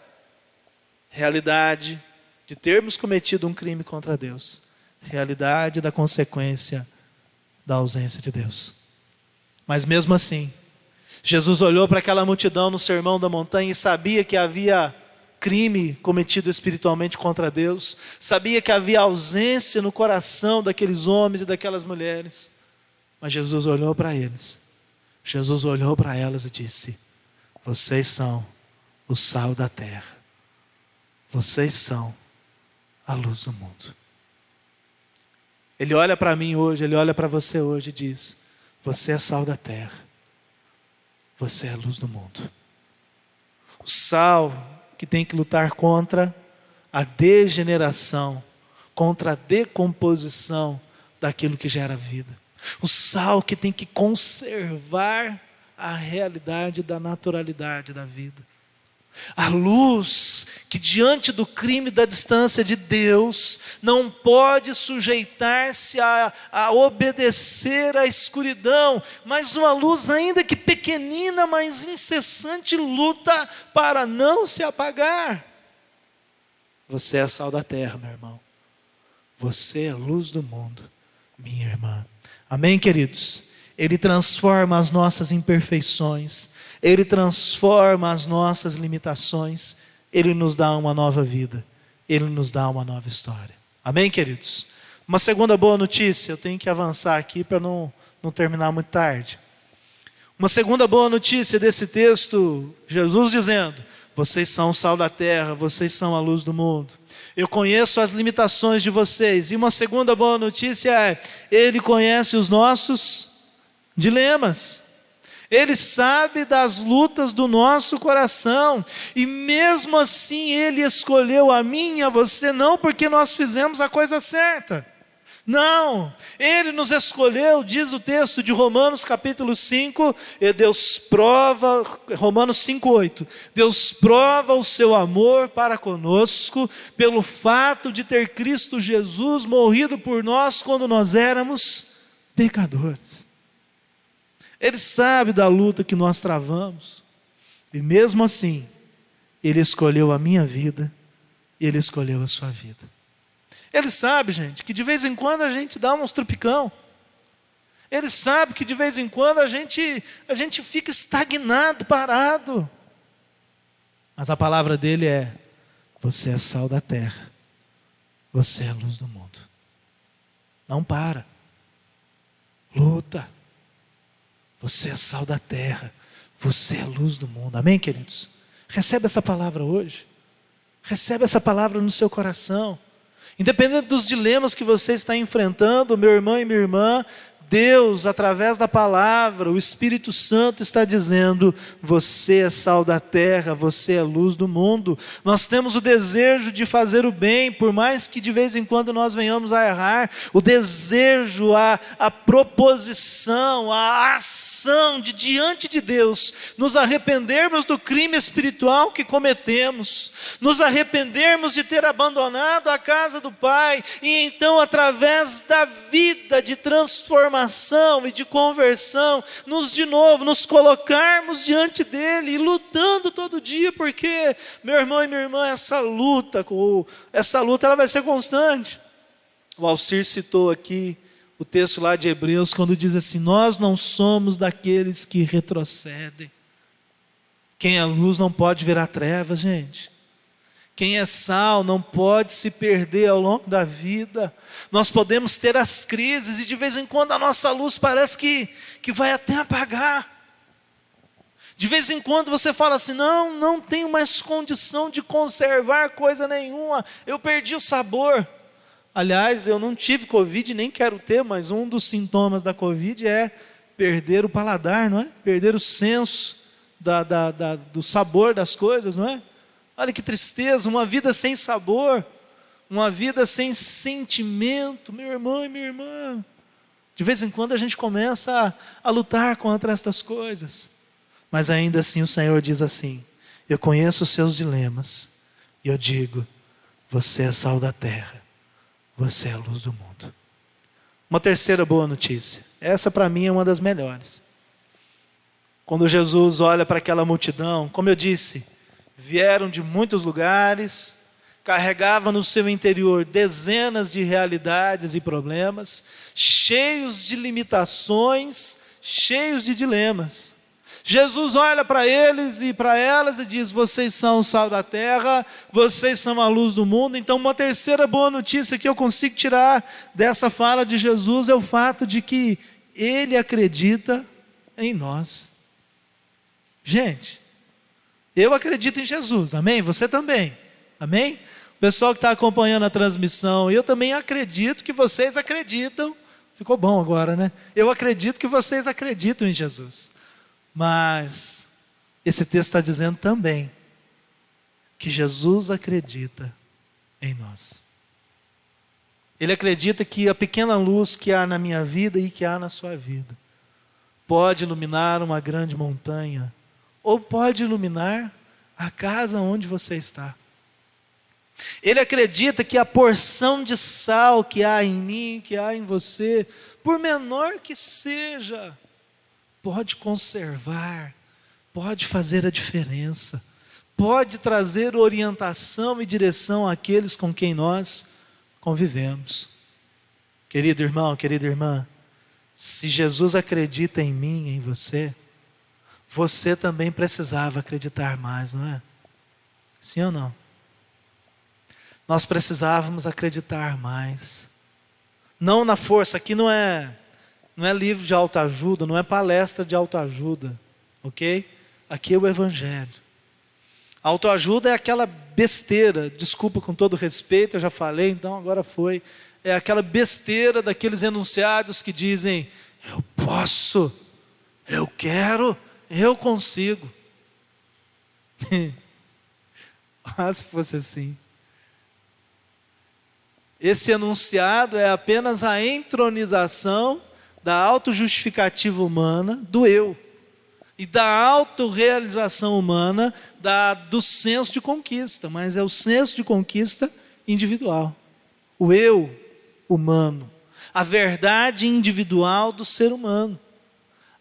Realidade de termos cometido um crime contra Deus, realidade da consequência da ausência de Deus. Mas mesmo assim, Jesus olhou para aquela multidão no sermão da montanha e sabia que havia crime cometido espiritualmente contra Deus, sabia que havia ausência no coração daqueles homens e daquelas mulheres. Mas Jesus olhou para eles, Jesus olhou para elas e disse: Vocês são o sal da terra, vocês são a luz do mundo. Ele olha para mim hoje, ele olha para você hoje e diz: Você é sal da terra, você é a luz do mundo. O sal que tem que lutar contra a degeneração, contra a decomposição daquilo que gera vida. O sal que tem que conservar a realidade da naturalidade da vida. A luz que, diante do crime da distância de Deus, não pode sujeitar-se a, a, obedecer à escuridão, mas uma luz, ainda que pequenina, mas incessante, luta para não se apagar. Você é sal da terra, meu irmão. Você é luz do mundo, minha irmã. Amém, queridos? Ele transforma as nossas imperfeições, Ele transforma as nossas limitações, Ele nos dá uma nova vida, Ele nos dá uma nova história. Amém, queridos? Uma segunda boa notícia, eu tenho que avançar aqui para não, não terminar muito tarde. Uma segunda boa notícia desse texto, Jesus dizendo: Vocês são o sal da terra, vocês são a luz do mundo. Eu conheço as limitações de vocês. E uma segunda boa notícia é: Ele conhece os nossos dilemas. Ele sabe das lutas do nosso coração, e mesmo assim Ele escolheu a mim e a você, não porque nós fizemos a coisa certa, não, Ele nos escolheu, diz o texto de Romanos capítulo 5, e Deus prova, Romanos 5, 8, Deus prova o seu amor para conosco, pelo fato de ter Cristo Jesus morrido por nós quando nós éramos pecadores. Ele sabe da luta que nós travamos, e mesmo assim, Ele escolheu a minha vida, e Ele escolheu a sua vida. Ele sabe, gente, que de vez em quando a gente dá uns tropicão. Ele sabe que de vez em quando a gente, a gente fica estagnado, parado. Mas a palavra dele é: Você é sal da terra, você é a luz do mundo. Não para, luta. Você é sal da terra, você é luz do mundo. Amém, queridos? Recebe essa palavra hoje. Recebe essa palavra no seu coração. Independente dos dilemas que você está enfrentando, meu irmão e minha irmã, Deus, através da palavra, o Espírito Santo está dizendo: você é sal da terra, você é luz do mundo. Nós temos o desejo de fazer o bem, por mais que de vez em quando nós venhamos a errar, o desejo, a, a proposição, a ação de diante de Deus, nos arrependermos do crime espiritual que cometemos, nos arrependermos de ter abandonado a casa do Pai, e então, através da vida de transformação, transformação e de conversão, nos de novo, nos colocarmos diante dele e lutando todo dia, porque, meu irmão e minha irmã, essa luta, essa luta ela vai ser constante. O Alcir citou aqui o texto lá de Hebreus, quando diz assim: Nós não somos daqueles que retrocedem. Quem é luz não pode virar trevas, gente. Quem é sal não pode se perder ao longo da vida. Nós podemos ter as crises e de vez em quando a nossa luz parece que, que vai até apagar. De vez em quando você fala assim: não, não tenho mais condição de conservar coisa nenhuma, eu perdi o sabor. Aliás, eu não tive Covid, nem quero ter, mas um dos sintomas da Covid é perder o paladar, não é? Perder o senso da, da, da, do sabor das coisas, não é? Olha que tristeza, uma vida sem sabor, uma vida sem sentimento, meu irmão e minha irmã. De vez em quando a gente começa a, a lutar contra estas coisas, mas ainda assim o Senhor diz assim: Eu conheço os seus dilemas, e eu digo: Você é sal da terra, você é a luz do mundo. Uma terceira boa notícia, essa para mim é uma das melhores. Quando Jesus olha para aquela multidão, como eu disse, vieram de muitos lugares, carregava no seu interior dezenas de realidades e problemas, cheios de limitações, cheios de dilemas. Jesus olha para eles e para elas e diz: Vocês são o sal da terra, vocês são a luz do mundo. Então, uma terceira boa notícia que eu consigo tirar dessa fala de Jesus é o fato de que Ele acredita em nós. Gente, eu acredito em Jesus, amém? Você também, amém? O pessoal que está acompanhando a transmissão, eu também acredito que vocês acreditam. Ficou bom agora, né? Eu acredito que vocês acreditam em Jesus. Mas esse texto está dizendo também que Jesus acredita em nós. Ele acredita que a pequena luz que há na minha vida e que há na sua vida pode iluminar uma grande montanha, ou pode iluminar a casa onde você está. Ele acredita que a porção de sal que há em mim, que há em você, por menor que seja, pode conservar, pode fazer a diferença, pode trazer orientação e direção àqueles com quem nós convivemos. Querido irmão, querida irmã, se Jesus acredita em mim, em você, você também precisava acreditar mais, não é? Sim ou não? Nós precisávamos acreditar mais. Não na força, aqui não é não é livro de autoajuda, não é palestra de autoajuda, ok? Aqui é o Evangelho. Autoajuda é aquela besteira, desculpa com todo respeito, eu já falei, então agora foi. É aquela besteira daqueles enunciados que dizem: eu posso, eu quero, eu consigo. ah, se fosse assim. Esse enunciado é apenas a entronização da autojustificativa humana do eu e da autorrealização humana da, do senso de conquista, mas é o senso de conquista individual. O eu humano, a verdade individual do ser humano.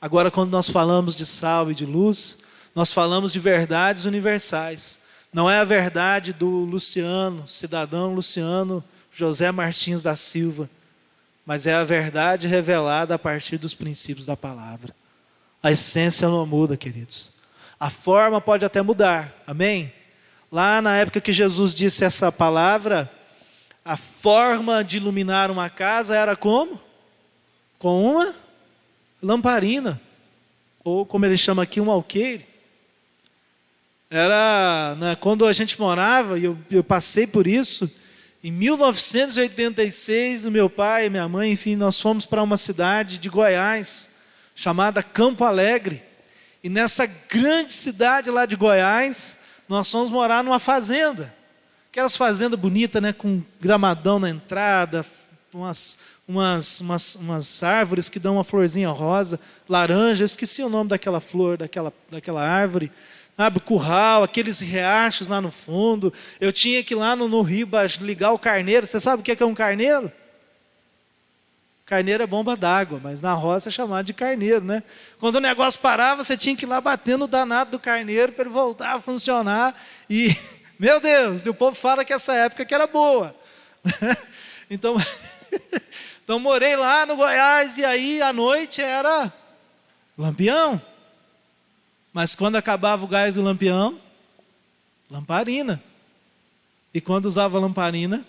Agora, quando nós falamos de sal e de luz, nós falamos de verdades universais. Não é a verdade do Luciano, cidadão Luciano José Martins da Silva, mas é a verdade revelada a partir dos princípios da palavra. A essência não muda, queridos. A forma pode até mudar, amém? Lá na época que Jesus disse essa palavra, a forma de iluminar uma casa era como? Com uma lamparina, ou como ele chama aqui, um alqueire. Era né, quando a gente morava, e eu, eu passei por isso, em 1986, o meu pai e minha mãe, enfim, nós fomos para uma cidade de Goiás, chamada Campo Alegre. E nessa grande cidade lá de Goiás, nós fomos morar numa fazenda. Aquelas fazendas bonitas, né, com gramadão na entrada, umas, umas, umas, umas árvores que dão uma florzinha rosa, laranja, eu esqueci o nome daquela flor, daquela, daquela árvore sabe, curral, aqueles riachos lá no fundo. Eu tinha que ir lá no, no ligar o carneiro. Você sabe o que é, que é um carneiro? Carneiro é bomba d'água, mas na roça é chamado de carneiro, né? Quando o negócio parava, você tinha que ir lá batendo o danado do carneiro para ele voltar a funcionar. E, meu Deus, o povo fala que essa época que era boa. então, então morei lá no Goiás e aí à noite era lampião. Mas quando acabava o gás do lampião, lamparina. E quando usava lamparina,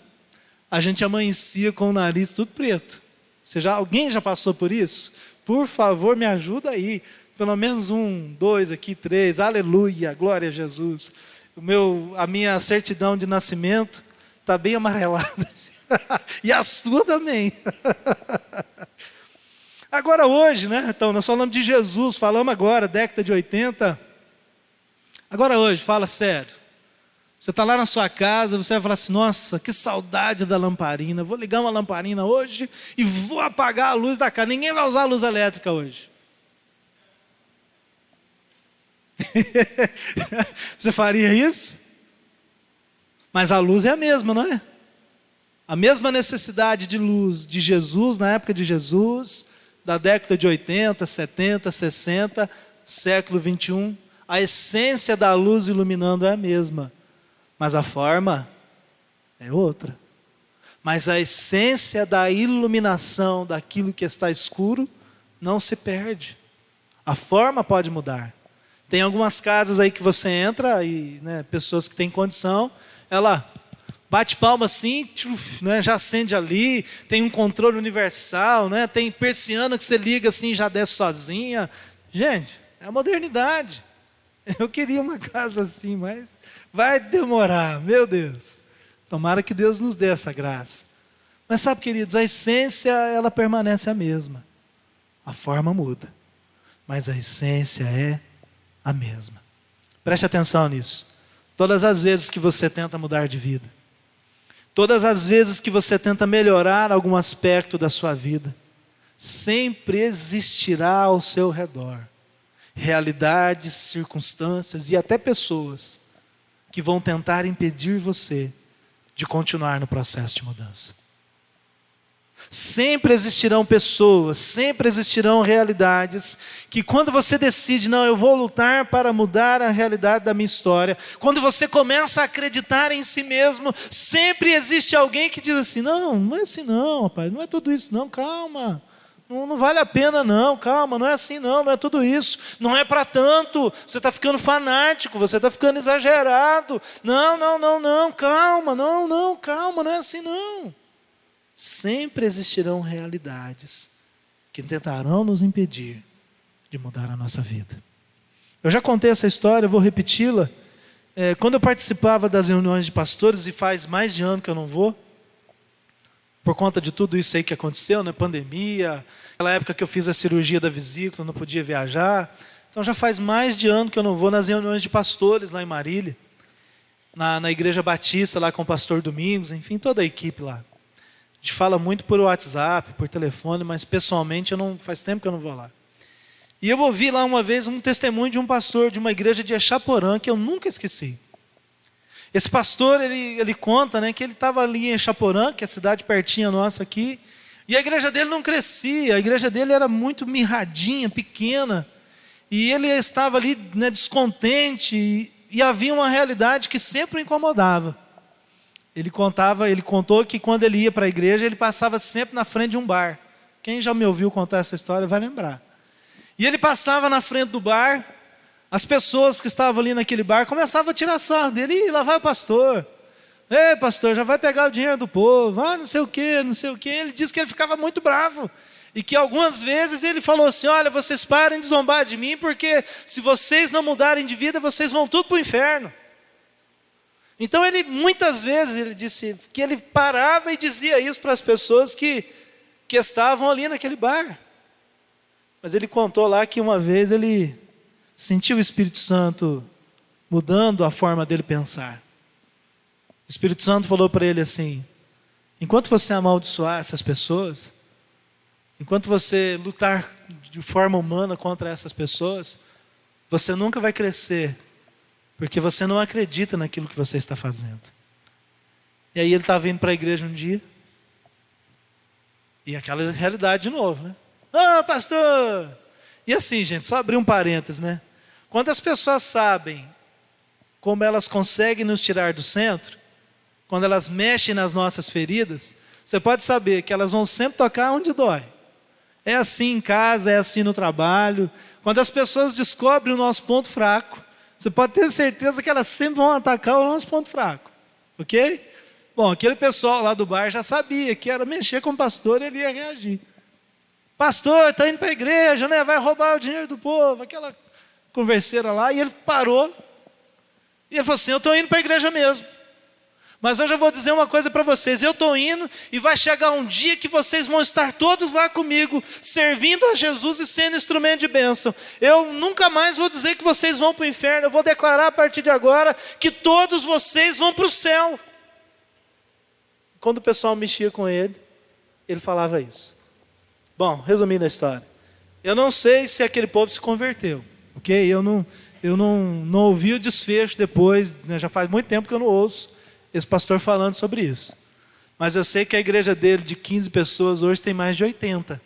a gente amanhecia com o nariz tudo preto. Você já, alguém já passou por isso? Por favor, me ajuda aí. Pelo menos um, dois aqui, três. Aleluia, glória a Jesus. O meu, a minha certidão de nascimento está bem amarelada. e a sua também. Agora hoje, né? Então, nós falamos de Jesus, falamos agora, década de 80. Agora hoje, fala sério. Você está lá na sua casa, você vai falar assim: nossa, que saudade da lamparina. Vou ligar uma lamparina hoje e vou apagar a luz da casa. Ninguém vai usar a luz elétrica hoje. você faria isso? Mas a luz é a mesma, não é? A mesma necessidade de luz de Jesus na época de Jesus da década de 80, 70, 60, século 21, a essência da luz iluminando é a mesma, mas a forma é outra. Mas a essência da iluminação daquilo que está escuro não se perde. A forma pode mudar. Tem algumas casas aí que você entra e né, pessoas que têm condição, ela bate palma assim, tchuf, né, já acende ali, tem um controle universal, né, tem persiana que você liga assim já desce sozinha. Gente, é a modernidade. Eu queria uma casa assim, mas vai demorar, meu Deus. Tomara que Deus nos dê essa graça. Mas sabe, queridos, a essência ela permanece a mesma. A forma muda, mas a essência é a mesma. Preste atenção nisso. Todas as vezes que você tenta mudar de vida, todas as vezes que você tenta melhorar algum aspecto da sua vida, sempre existirá ao seu redor realidades, circunstâncias e até pessoas que vão tentar impedir você de continuar no processo de mudança. Sempre existirão pessoas, sempre existirão realidades que, quando você decide, não, eu vou lutar para mudar a realidade da minha história, quando você começa a acreditar em si mesmo, sempre existe alguém que diz assim: não, não é assim, não, rapaz, não é tudo isso, não, calma. Não, não, vale a pena, não, calma, não é assim, não, não é tudo isso, não é para tanto, você está ficando fanático, você está ficando exagerado, não, não, não, não, calma, não, não, calma, não é assim, não. Sempre existirão realidades que tentarão nos impedir de mudar a nossa vida. Eu já contei essa história, vou repeti-la. É, quando eu participava das reuniões de pastores, e faz mais de ano que eu não vou, por conta de tudo isso aí que aconteceu, né? pandemia, aquela época que eu fiz a cirurgia da vesícula, não podia viajar. Então já faz mais de ano que eu não vou nas reuniões de pastores lá em Marília, na, na Igreja Batista, lá com o pastor Domingos, enfim, toda a equipe lá. A gente fala muito por WhatsApp, por telefone, mas pessoalmente eu não faz tempo que eu não vou lá. E eu ouvi lá uma vez um testemunho de um pastor de uma igreja de Echaporã que eu nunca esqueci. Esse pastor, ele, ele conta né, que ele estava ali em Chaporã, que é a cidade pertinha nossa aqui, e a igreja dele não crescia, a igreja dele era muito mirradinha, pequena, e ele estava ali né, descontente, e, e havia uma realidade que sempre o incomodava. Ele contava, ele contou que quando ele ia para a igreja, ele passava sempre na frente de um bar. Quem já me ouviu contar essa história vai lembrar. E ele passava na frente do bar, as pessoas que estavam ali naquele bar começavam a tirar sarro dele, e lá vai o pastor. Ei, pastor, já vai pegar o dinheiro do povo, ah, não sei o quê, não sei o quê. Ele disse que ele ficava muito bravo. E que algumas vezes ele falou assim: Olha, vocês parem de zombar de mim, porque se vocês não mudarem de vida, vocês vão tudo para o inferno. Então ele muitas vezes ele disse que ele parava e dizia isso para as pessoas que, que estavam ali naquele bar. Mas ele contou lá que uma vez ele sentiu o Espírito Santo mudando a forma dele pensar. O Espírito Santo falou para ele assim: enquanto você amaldiçoar essas pessoas, enquanto você lutar de forma humana contra essas pessoas, você nunca vai crescer, porque você não acredita naquilo que você está fazendo. E aí ele estava indo para a igreja um dia, e aquela realidade de novo, né? Ah, pastor! E assim, gente, só abrir um parênteses, né? Quando as pessoas sabem como elas conseguem nos tirar do centro, quando elas mexem nas nossas feridas, você pode saber que elas vão sempre tocar onde dói. É assim em casa, é assim no trabalho. Quando as pessoas descobrem o nosso ponto fraco, você pode ter certeza que elas sempre vão atacar o nosso ponto fraco. Ok? Bom, aquele pessoal lá do bar já sabia que era mexer com o pastor e ele ia reagir. Pastor, está indo para a igreja, né? vai roubar o dinheiro do povo, aquela converseira lá, e ele parou. E ele falou assim: Eu estou indo para a igreja mesmo. Mas hoje eu vou dizer uma coisa para vocês: eu estou indo e vai chegar um dia que vocês vão estar todos lá comigo, servindo a Jesus e sendo instrumento de bênção. Eu nunca mais vou dizer que vocês vão para o inferno, eu vou declarar a partir de agora que todos vocês vão para o céu. Quando o pessoal mexia com ele, ele falava isso. Bom, resumindo a história, eu não sei se aquele povo se converteu ok? Eu não, eu não, não ouvi o desfecho depois, né? já faz muito tempo que eu não ouço esse pastor falando sobre isso. Mas eu sei que a igreja dele, de 15 pessoas, hoje tem mais de 80.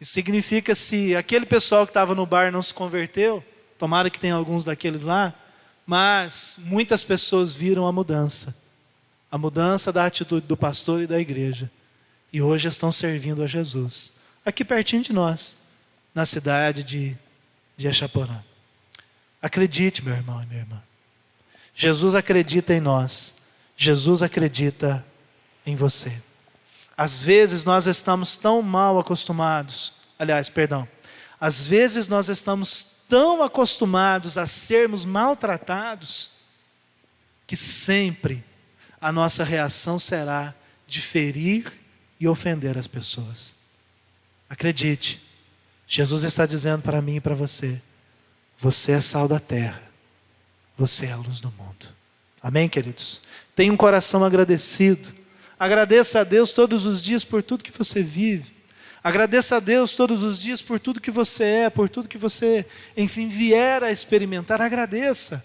Isso significa se aquele pessoal que estava no bar não se converteu, tomara que tenha alguns daqueles lá, mas muitas pessoas viram a mudança. a mudança da atitude do pastor e da igreja. E hoje estão servindo a Jesus, aqui pertinho de nós, na cidade de, de Echaporã. Acredite, meu irmão e minha irmã. Jesus acredita em nós. Jesus acredita em você. Às vezes nós estamos tão mal acostumados, aliás, perdão, às vezes nós estamos tão acostumados a sermos maltratados, que sempre a nossa reação será de ferir e ofender as pessoas. Acredite, Jesus está dizendo para mim e para você: você é sal da terra, você é a luz do mundo. Amém, queridos? Tenha um coração agradecido. Agradeça a Deus todos os dias por tudo que você vive. Agradeça a Deus todos os dias por tudo que você é, por tudo que você, enfim, vier a experimentar. Agradeça.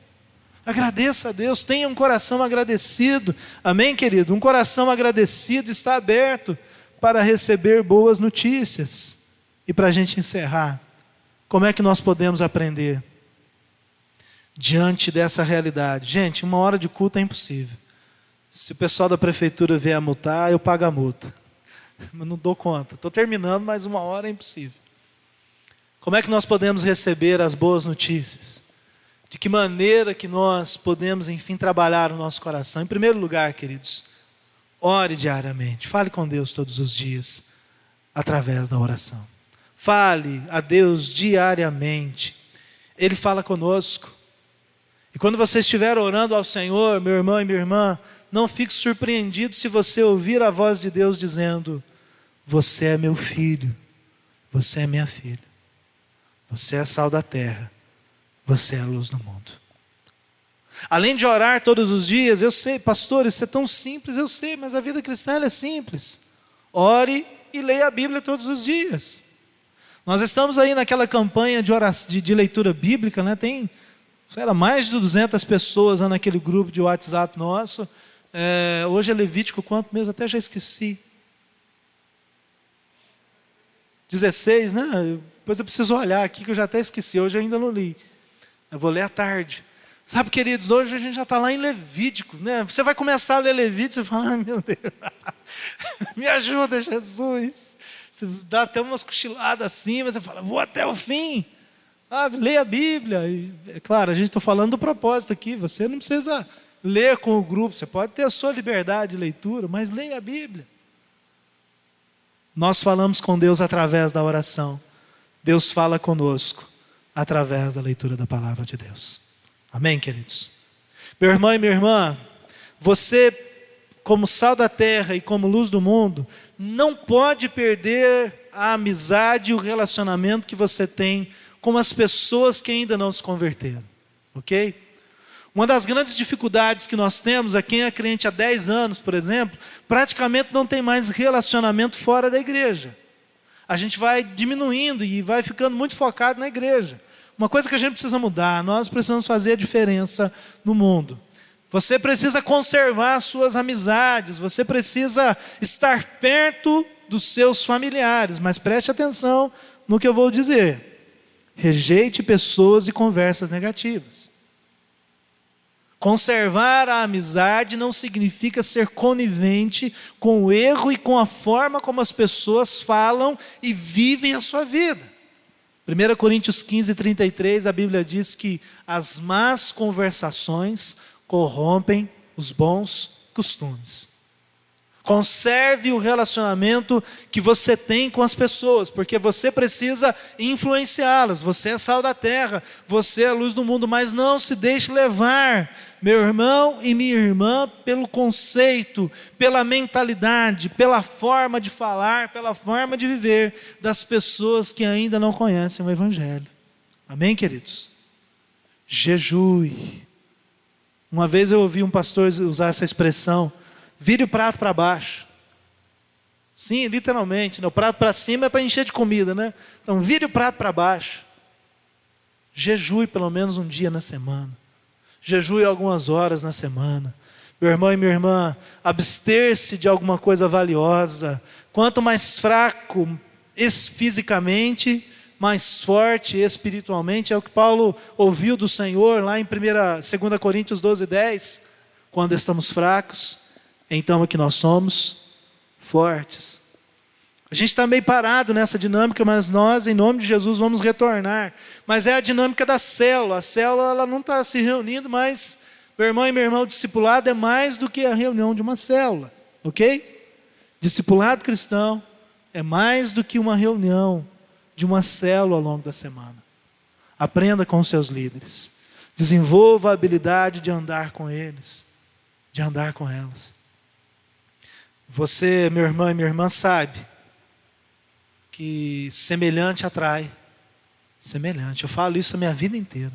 Agradeça a Deus, tenha um coração agradecido. Amém, querido? Um coração agradecido está aberto para receber boas notícias. E para a gente encerrar, como é que nós podemos aprender diante dessa realidade? Gente, uma hora de culto é impossível. Se o pessoal da prefeitura vier a multar, eu pago a multa. Mas não dou conta. Estou terminando, mas uma hora é impossível. Como é que nós podemos receber as boas notícias? De que maneira que nós podemos, enfim, trabalhar o nosso coração? Em primeiro lugar, queridos, ore diariamente. Fale com Deus todos os dias, através da oração. Fale a Deus diariamente. Ele fala conosco. E quando você estiver orando ao Senhor, meu irmão e minha irmã, não fique surpreendido se você ouvir a voz de Deus dizendo: Você é meu filho, você é minha filha, você é sal da terra você é a luz do mundo. Além de orar todos os dias, eu sei, pastor, isso é tão simples, eu sei, mas a vida cristã é simples. Ore e leia a Bíblia todos os dias. Nós estamos aí naquela campanha de, oração, de, de leitura bíblica, né? tem sei lá, mais de 200 pessoas naquele grupo de WhatsApp nosso. É, hoje é Levítico, quanto mesmo? Até já esqueci. 16, né? Depois eu preciso olhar aqui que eu já até esqueci, hoje eu ainda não li. Eu vou ler à tarde. Sabe, queridos, hoje a gente já está lá em Levítico, né? Você vai começar a ler Levítico, você fala, ai meu Deus, me ajuda, Jesus. Você dá até umas cochiladas assim, mas você fala, vou até o fim. Ah, leia a Bíblia. E, é claro, a gente está falando do propósito aqui. Você não precisa ler com o grupo, você pode ter a sua liberdade de leitura, mas leia a Bíblia. Nós falamos com Deus através da oração. Deus fala conosco através da leitura da palavra de Deus. Amém, queridos? Meu irmão e minha irmã, você, como sal da terra e como luz do mundo, não pode perder a amizade e o relacionamento que você tem com as pessoas que ainda não se converteram, ok? Uma das grandes dificuldades que nós temos é quem é crente há 10 anos, por exemplo, praticamente não tem mais relacionamento fora da igreja a gente vai diminuindo e vai ficando muito focado na igreja. Uma coisa que a gente precisa mudar, nós precisamos fazer a diferença no mundo. Você precisa conservar suas amizades, você precisa estar perto dos seus familiares, mas preste atenção no que eu vou dizer. Rejeite pessoas e conversas negativas. Conservar a amizade não significa ser conivente com o erro e com a forma como as pessoas falam e vivem a sua vida. 1 Coríntios 15, 33, a Bíblia diz que as más conversações corrompem os bons costumes. Conserve o relacionamento que você tem com as pessoas, porque você precisa influenciá-las. Você é sal da terra, você é a luz do mundo, mas não se deixe levar, meu irmão e minha irmã, pelo conceito, pela mentalidade, pela forma de falar, pela forma de viver das pessoas que ainda não conhecem o Evangelho. Amém, queridos? Jejue. Uma vez eu ouvi um pastor usar essa expressão Vire o prato para baixo. Sim, literalmente. Né? O prato para cima é para encher de comida, né? Então, vire o prato para baixo. Jejue pelo menos um dia na semana. Jejue algumas horas na semana. Meu irmão e minha irmã, abster-se de alguma coisa valiosa. Quanto mais fraco fisicamente, mais forte espiritualmente. É o que Paulo ouviu do Senhor lá em 1, 2 Coríntios 12, 10. Quando estamos fracos, então é que nós somos fortes. A gente está meio parado nessa dinâmica, mas nós, em nome de Jesus, vamos retornar. Mas é a dinâmica da célula. A célula ela não está se reunindo, mas meu irmão e meu irmão, discipulado é mais do que a reunião de uma célula, ok? Discipulado cristão é mais do que uma reunião de uma célula ao longo da semana. Aprenda com seus líderes. Desenvolva a habilidade de andar com eles, de andar com elas. Você, meu irmão e minha irmã, sabe que semelhante atrai. Semelhante. Eu falo isso a minha vida inteira.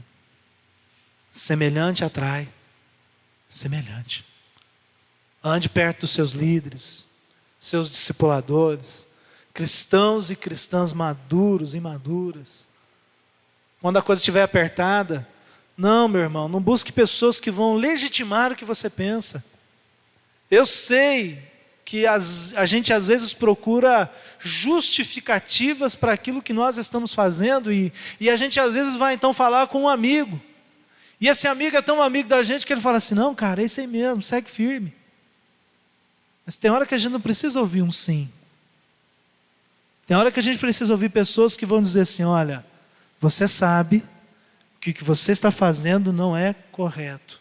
Semelhante atrai. Semelhante. Ande perto dos seus líderes, seus discipuladores, cristãos e cristãs maduros e maduras. Quando a coisa estiver apertada, não, meu irmão, não busque pessoas que vão legitimar o que você pensa. Eu sei que as, a gente às vezes procura justificativas para aquilo que nós estamos fazendo e, e a gente às vezes vai então falar com um amigo. E esse amigo é tão amigo da gente que ele fala assim: não, cara, é isso aí mesmo, segue firme. Mas tem hora que a gente não precisa ouvir um sim. Tem hora que a gente precisa ouvir pessoas que vão dizer assim: olha, você sabe que o que você está fazendo não é correto.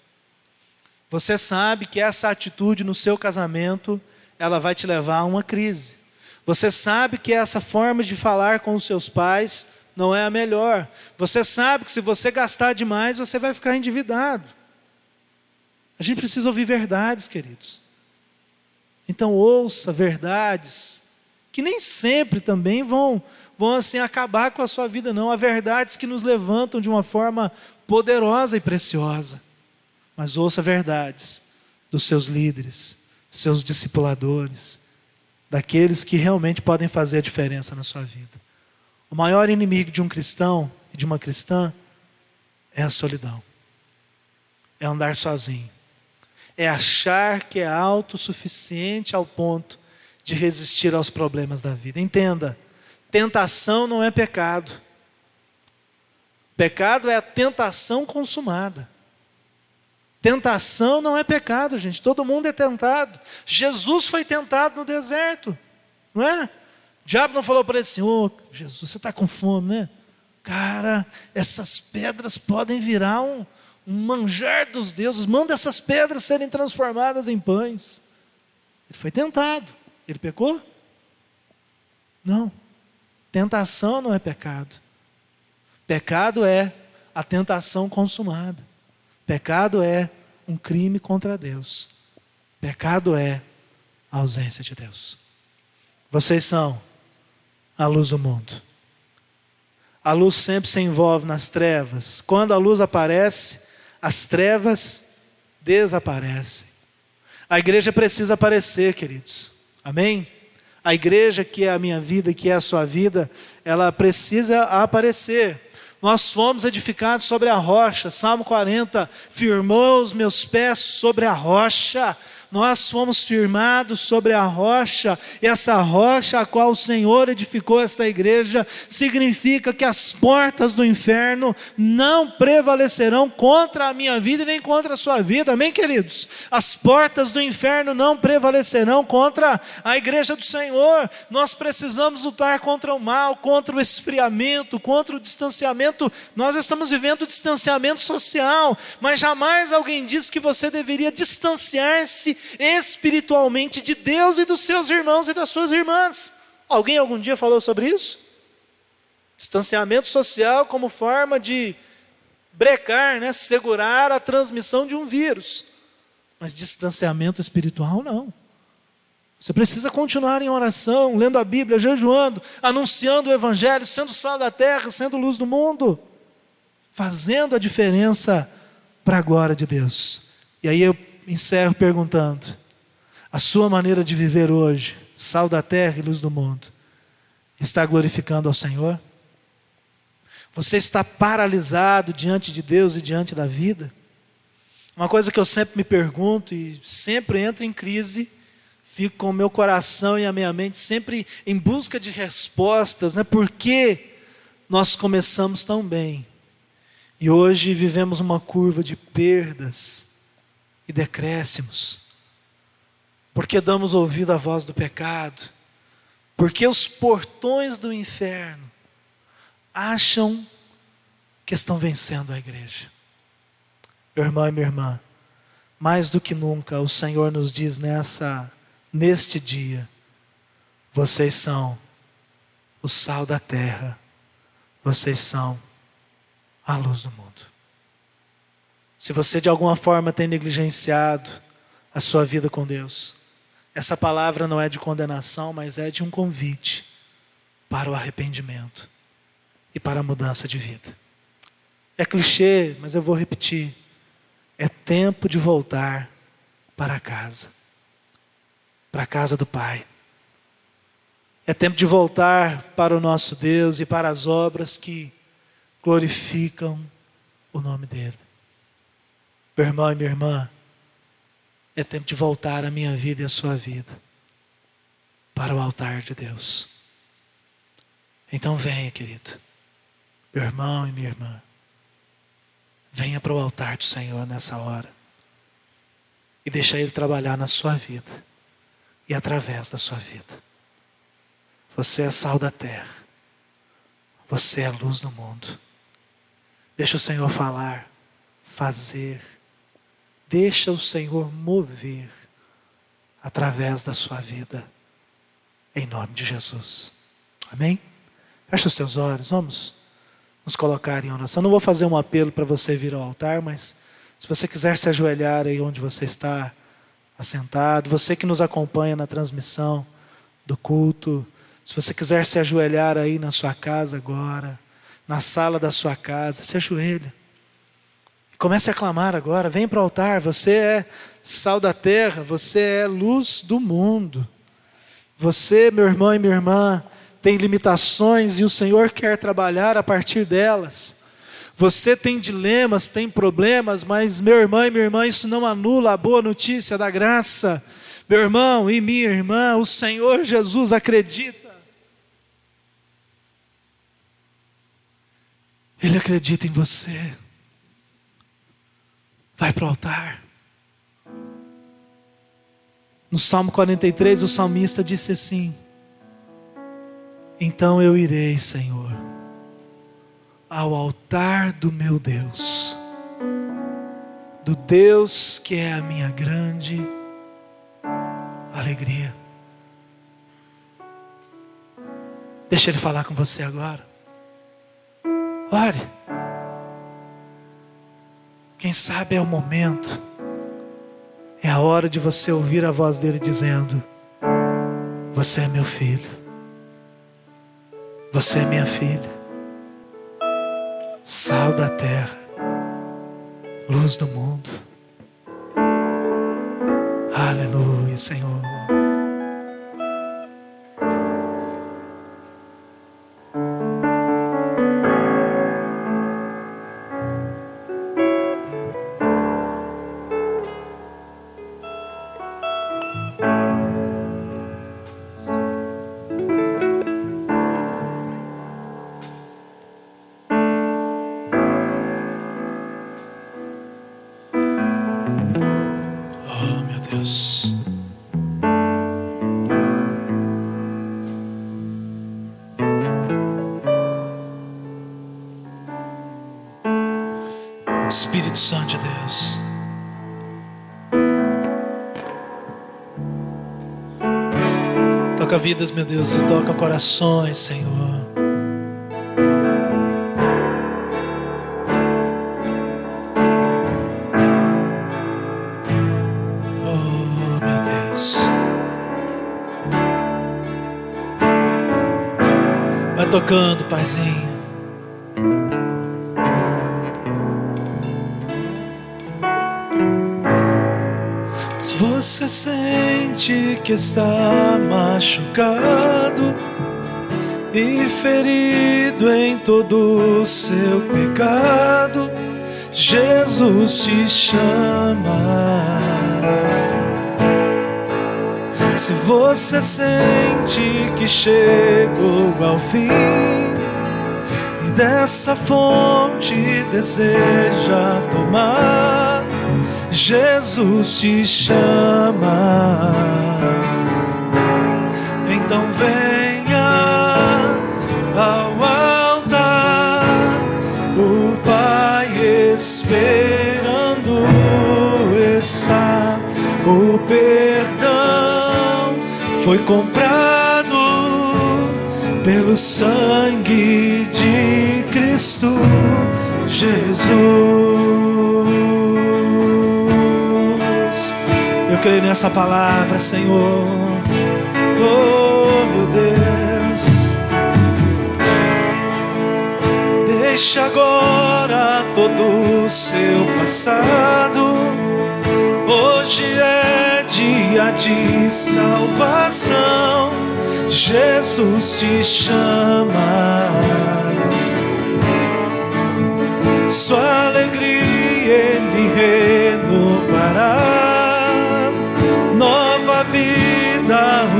Você sabe que essa atitude no seu casamento ela vai te levar a uma crise. Você sabe que essa forma de falar com os seus pais não é a melhor. Você sabe que se você gastar demais, você vai ficar endividado. A gente precisa ouvir verdades, queridos. Então ouça verdades que nem sempre também vão vão assim acabar com a sua vida não, há verdades que nos levantam de uma forma poderosa e preciosa. Mas ouça verdades dos seus líderes, seus discipuladores, daqueles que realmente podem fazer a diferença na sua vida. O maior inimigo de um cristão e de uma cristã é a solidão. É andar sozinho. É achar que é autossuficiente ao ponto de resistir aos problemas da vida. Entenda, tentação não é pecado. Pecado é a tentação consumada. Tentação não é pecado, gente. Todo mundo é tentado. Jesus foi tentado no deserto, não é? O diabo não falou para ele assim: Ô oh, Jesus, você está com fome, né? Cara, essas pedras podem virar um, um manjar dos deuses. Manda essas pedras serem transformadas em pães. Ele foi tentado. Ele pecou? Não. Tentação não é pecado. Pecado é a tentação consumada. Pecado é um crime contra Deus. Pecado é a ausência de Deus. Vocês são a luz do mundo. A luz sempre se envolve nas trevas. Quando a luz aparece, as trevas desaparecem. A igreja precisa aparecer, queridos. Amém? A igreja que é a minha vida, que é a sua vida, ela precisa aparecer. Nós fomos edificados sobre a rocha. Salmo 40. Firmou os meus pés sobre a rocha nós fomos firmados sobre a rocha, e essa rocha a qual o Senhor edificou esta igreja, significa que as portas do inferno não prevalecerão contra a minha vida e nem contra a sua vida, amém, queridos? As portas do inferno não prevalecerão contra a igreja do Senhor, nós precisamos lutar contra o mal, contra o esfriamento, contra o distanciamento, nós estamos vivendo distanciamento social, mas jamais alguém diz que você deveria distanciar-se espiritualmente de Deus e dos seus irmãos e das suas irmãs. Alguém algum dia falou sobre isso? Distanciamento social como forma de brecar, né, segurar a transmissão de um vírus. Mas distanciamento espiritual não. Você precisa continuar em oração, lendo a Bíblia, jejuando, anunciando o Evangelho, sendo sal da terra, sendo luz do mundo, fazendo a diferença para a glória de Deus. E aí eu encerro perguntando: a sua maneira de viver hoje, sal da terra e luz do mundo, está glorificando ao Senhor? Você está paralisado diante de Deus e diante da vida? Uma coisa que eu sempre me pergunto e sempre entro em crise, fico com o meu coração e a minha mente sempre em busca de respostas, né? Por que nós começamos tão bem e hoje vivemos uma curva de perdas? E decréscimos. Porque damos ouvido à voz do pecado, porque os portões do inferno acham que estão vencendo a igreja. Meu irmão e minha irmã, mais do que nunca o Senhor nos diz nessa neste dia, vocês são o sal da terra, vocês são a luz do mundo. Se você de alguma forma tem negligenciado a sua vida com Deus, essa palavra não é de condenação, mas é de um convite para o arrependimento e para a mudança de vida. É clichê, mas eu vou repetir. É tempo de voltar para casa, para a casa do Pai. É tempo de voltar para o nosso Deus e para as obras que glorificam o nome dEle. Meu irmão e minha irmã, é tempo de voltar a minha vida e a sua vida para o altar de Deus. Então venha, querido, meu irmão e minha irmã, venha para o altar do Senhor nessa hora e deixa Ele trabalhar na sua vida e através da sua vida. Você é sal da terra, você é luz do mundo. Deixa o Senhor falar, fazer Deixa o Senhor mover através da sua vida, em nome de Jesus. Amém? Fecha os teus olhos, vamos nos colocar em oração. Não vou fazer um apelo para você vir ao altar, mas se você quiser se ajoelhar aí onde você está assentado, você que nos acompanha na transmissão do culto, se você quiser se ajoelhar aí na sua casa agora, na sala da sua casa, se ajoelha. Comece a clamar agora, vem para o altar, você é sal da terra, você é luz do mundo. Você, meu irmão e minha irmã, tem limitações e o Senhor quer trabalhar a partir delas. Você tem dilemas, tem problemas, mas meu irmão e minha irmã, isso não anula a boa notícia da graça. Meu irmão e minha irmã, o Senhor Jesus acredita. Ele acredita em você. Vai para o altar. No Salmo 43, o salmista disse assim: Então eu irei, Senhor, ao altar do meu Deus, do Deus que é a minha grande alegria. Deixa Ele falar com você agora. Ore. Quem sabe é o momento, é a hora de você ouvir a voz dele dizendo: Você é meu filho, você é minha filha, sal da terra, luz do mundo. Aleluia, Senhor. Vidas, meu Deus, e toca corações, Senhor. Oh, meu Deus. Vai tocando, Paizinho. Você sente que está machucado e ferido em todo o seu pecado, Jesus te chama. Se você sente que chegou ao fim e dessa fonte deseja tomar, Jesus te chama. Então venha ao altar, o Pai esperando está. O perdão foi comprado pelo sangue de Cristo Jesus. Creio nessa palavra, Senhor. Oh, meu Deus. Deixa agora todo o seu passado. Hoje é dia de salvação. Jesus te chama. Sua alegria ele renovará.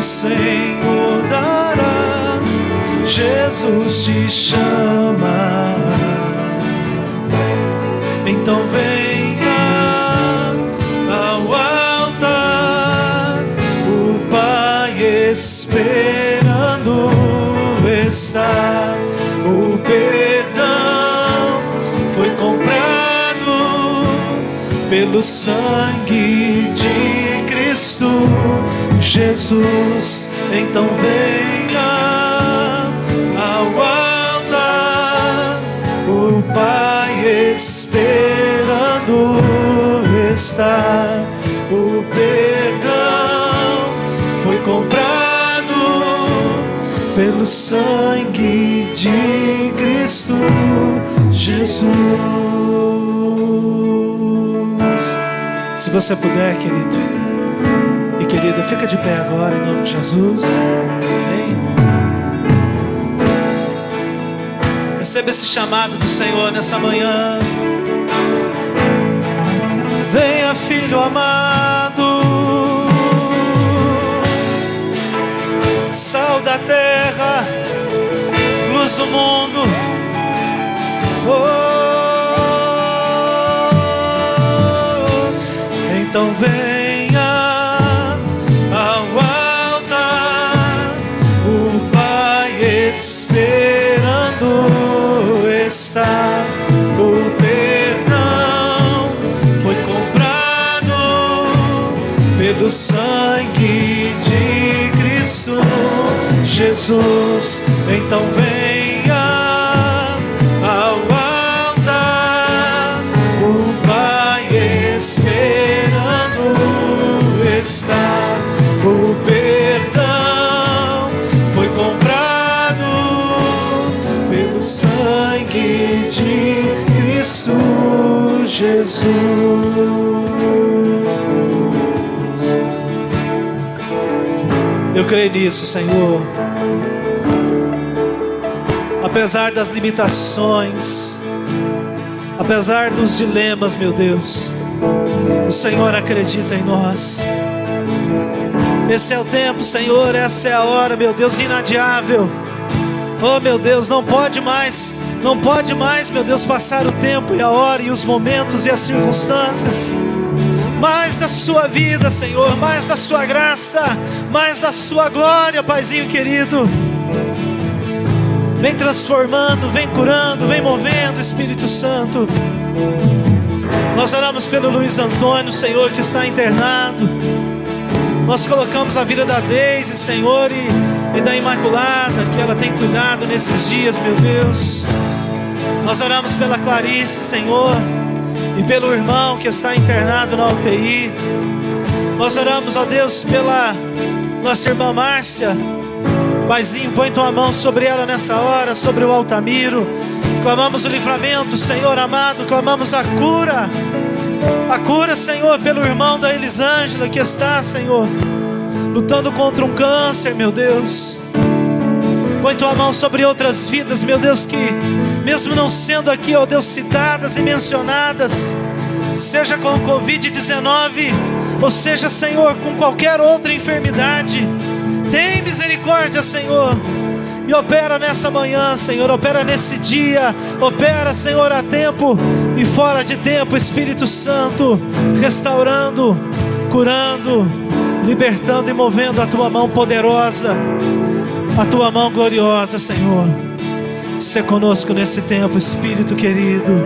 Senhor dará. Jesus te chama. Então venha ao altar. O Pai esperando está. O perdão foi comprado pelo sangue de Cristo Jesus. Então venha ao altar. O Pai esperando está. O perdão foi comprado pelo sangue de Cristo Jesus. Se você puder, querido querida, fica de pé agora em nome de Jesus. Amém. Receba esse chamado do Senhor nessa manhã. Venha, filho amado, sal da terra, luz do mundo. Oh, então venha está. O perdão foi comprado pelo sangue de Cristo Jesus. Então venha Jesus. Eu creio nisso, Senhor. Apesar das limitações, apesar dos dilemas, meu Deus, o Senhor acredita em nós. Esse é o tempo, Senhor, essa é a hora, meu Deus, inadiável. Oh, meu Deus, não pode mais, não pode mais, meu Deus, passar o tempo e a hora e os momentos e as circunstâncias. Mais da sua vida, Senhor, mais da sua graça, mais da sua glória, Paizinho querido. Vem transformando, vem curando, vem movendo, Espírito Santo. Nós oramos pelo Luiz Antônio, Senhor, que está internado. Nós colocamos a vida da Deise, Senhor, e, e da Imaculada, que ela tem cuidado nesses dias, meu Deus. Nós oramos pela Clarice, Senhor, e pelo irmão que está internado na UTI. Nós oramos, ó Deus, pela nossa irmã Márcia. Paizinho, põe tua mão sobre ela nessa hora, sobre o Altamiro. Clamamos o livramento, Senhor amado, clamamos a cura. A cura, Senhor, pelo irmão da Elisângela que está, Senhor, lutando contra um câncer, meu Deus. Põe tua mão sobre outras vidas, meu Deus, que mesmo não sendo aqui, ó Deus, citadas e mencionadas, seja com o Covid-19, ou seja, Senhor, com qualquer outra enfermidade, tem misericórdia, Senhor. E opera nessa manhã, Senhor, opera nesse dia, opera, Senhor, a tempo e fora de tempo, Espírito Santo, restaurando, curando, libertando e movendo a tua mão poderosa, a tua mão gloriosa, Senhor. Se conosco nesse tempo, Espírito querido,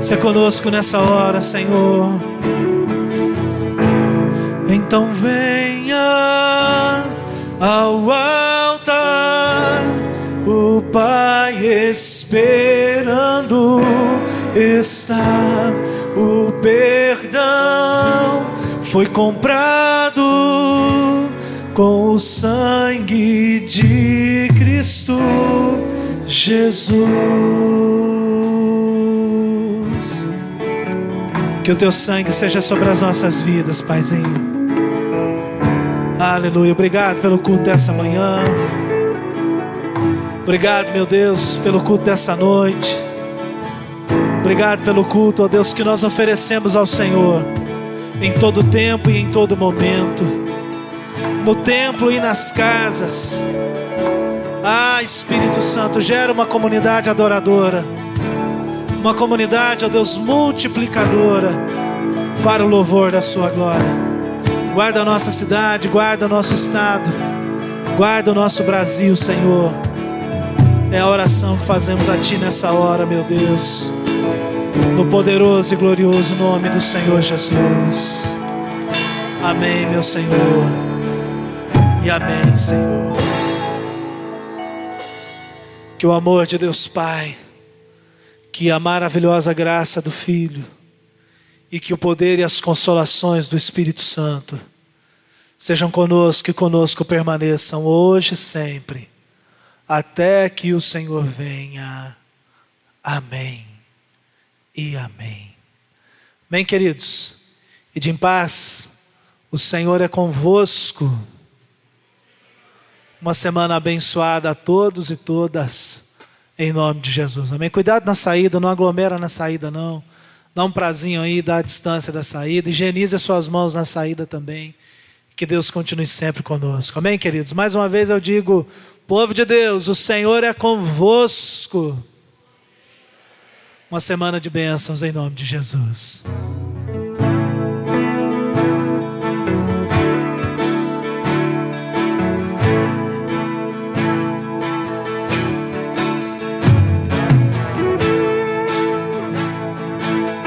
se conosco nessa hora, Senhor. Então venha ao altar. O Pai esperando está o perdão foi comprado com o sangue de Cristo Jesus. Que o teu sangue seja sobre as nossas vidas, Paizinho. Aleluia. Obrigado pelo culto dessa manhã. Obrigado, meu Deus, pelo culto dessa noite. Obrigado pelo culto, ó Deus, que nós oferecemos ao Senhor em todo tempo e em todo momento, no templo e nas casas. Ah, Espírito Santo, gera uma comunidade adoradora, uma comunidade, ó Deus, multiplicadora para o louvor da Sua glória. Guarda a nossa cidade, guarda nosso estado, guarda o nosso Brasil, Senhor. É a oração que fazemos a Ti nessa hora, meu Deus no poderoso e glorioso nome do Senhor Jesus. Amém, meu Senhor. E amém, Senhor. Que o amor de Deus Pai, que a maravilhosa graça do Filho e que o poder e as consolações do Espírito Santo sejam conosco e conosco permaneçam hoje e sempre, até que o Senhor venha. Amém e amém. Bem, queridos, e de em paz, o Senhor é convosco. Uma semana abençoada a todos e todas, em nome de Jesus. Amém. Cuidado na saída, não aglomera na saída, não. Dá um prazinho aí, dá a distância da saída. Higienize as suas mãos na saída também. Que Deus continue sempre conosco. Amém, queridos? Mais uma vez eu digo, povo de Deus, o Senhor é convosco uma semana de bênçãos em nome de Jesus.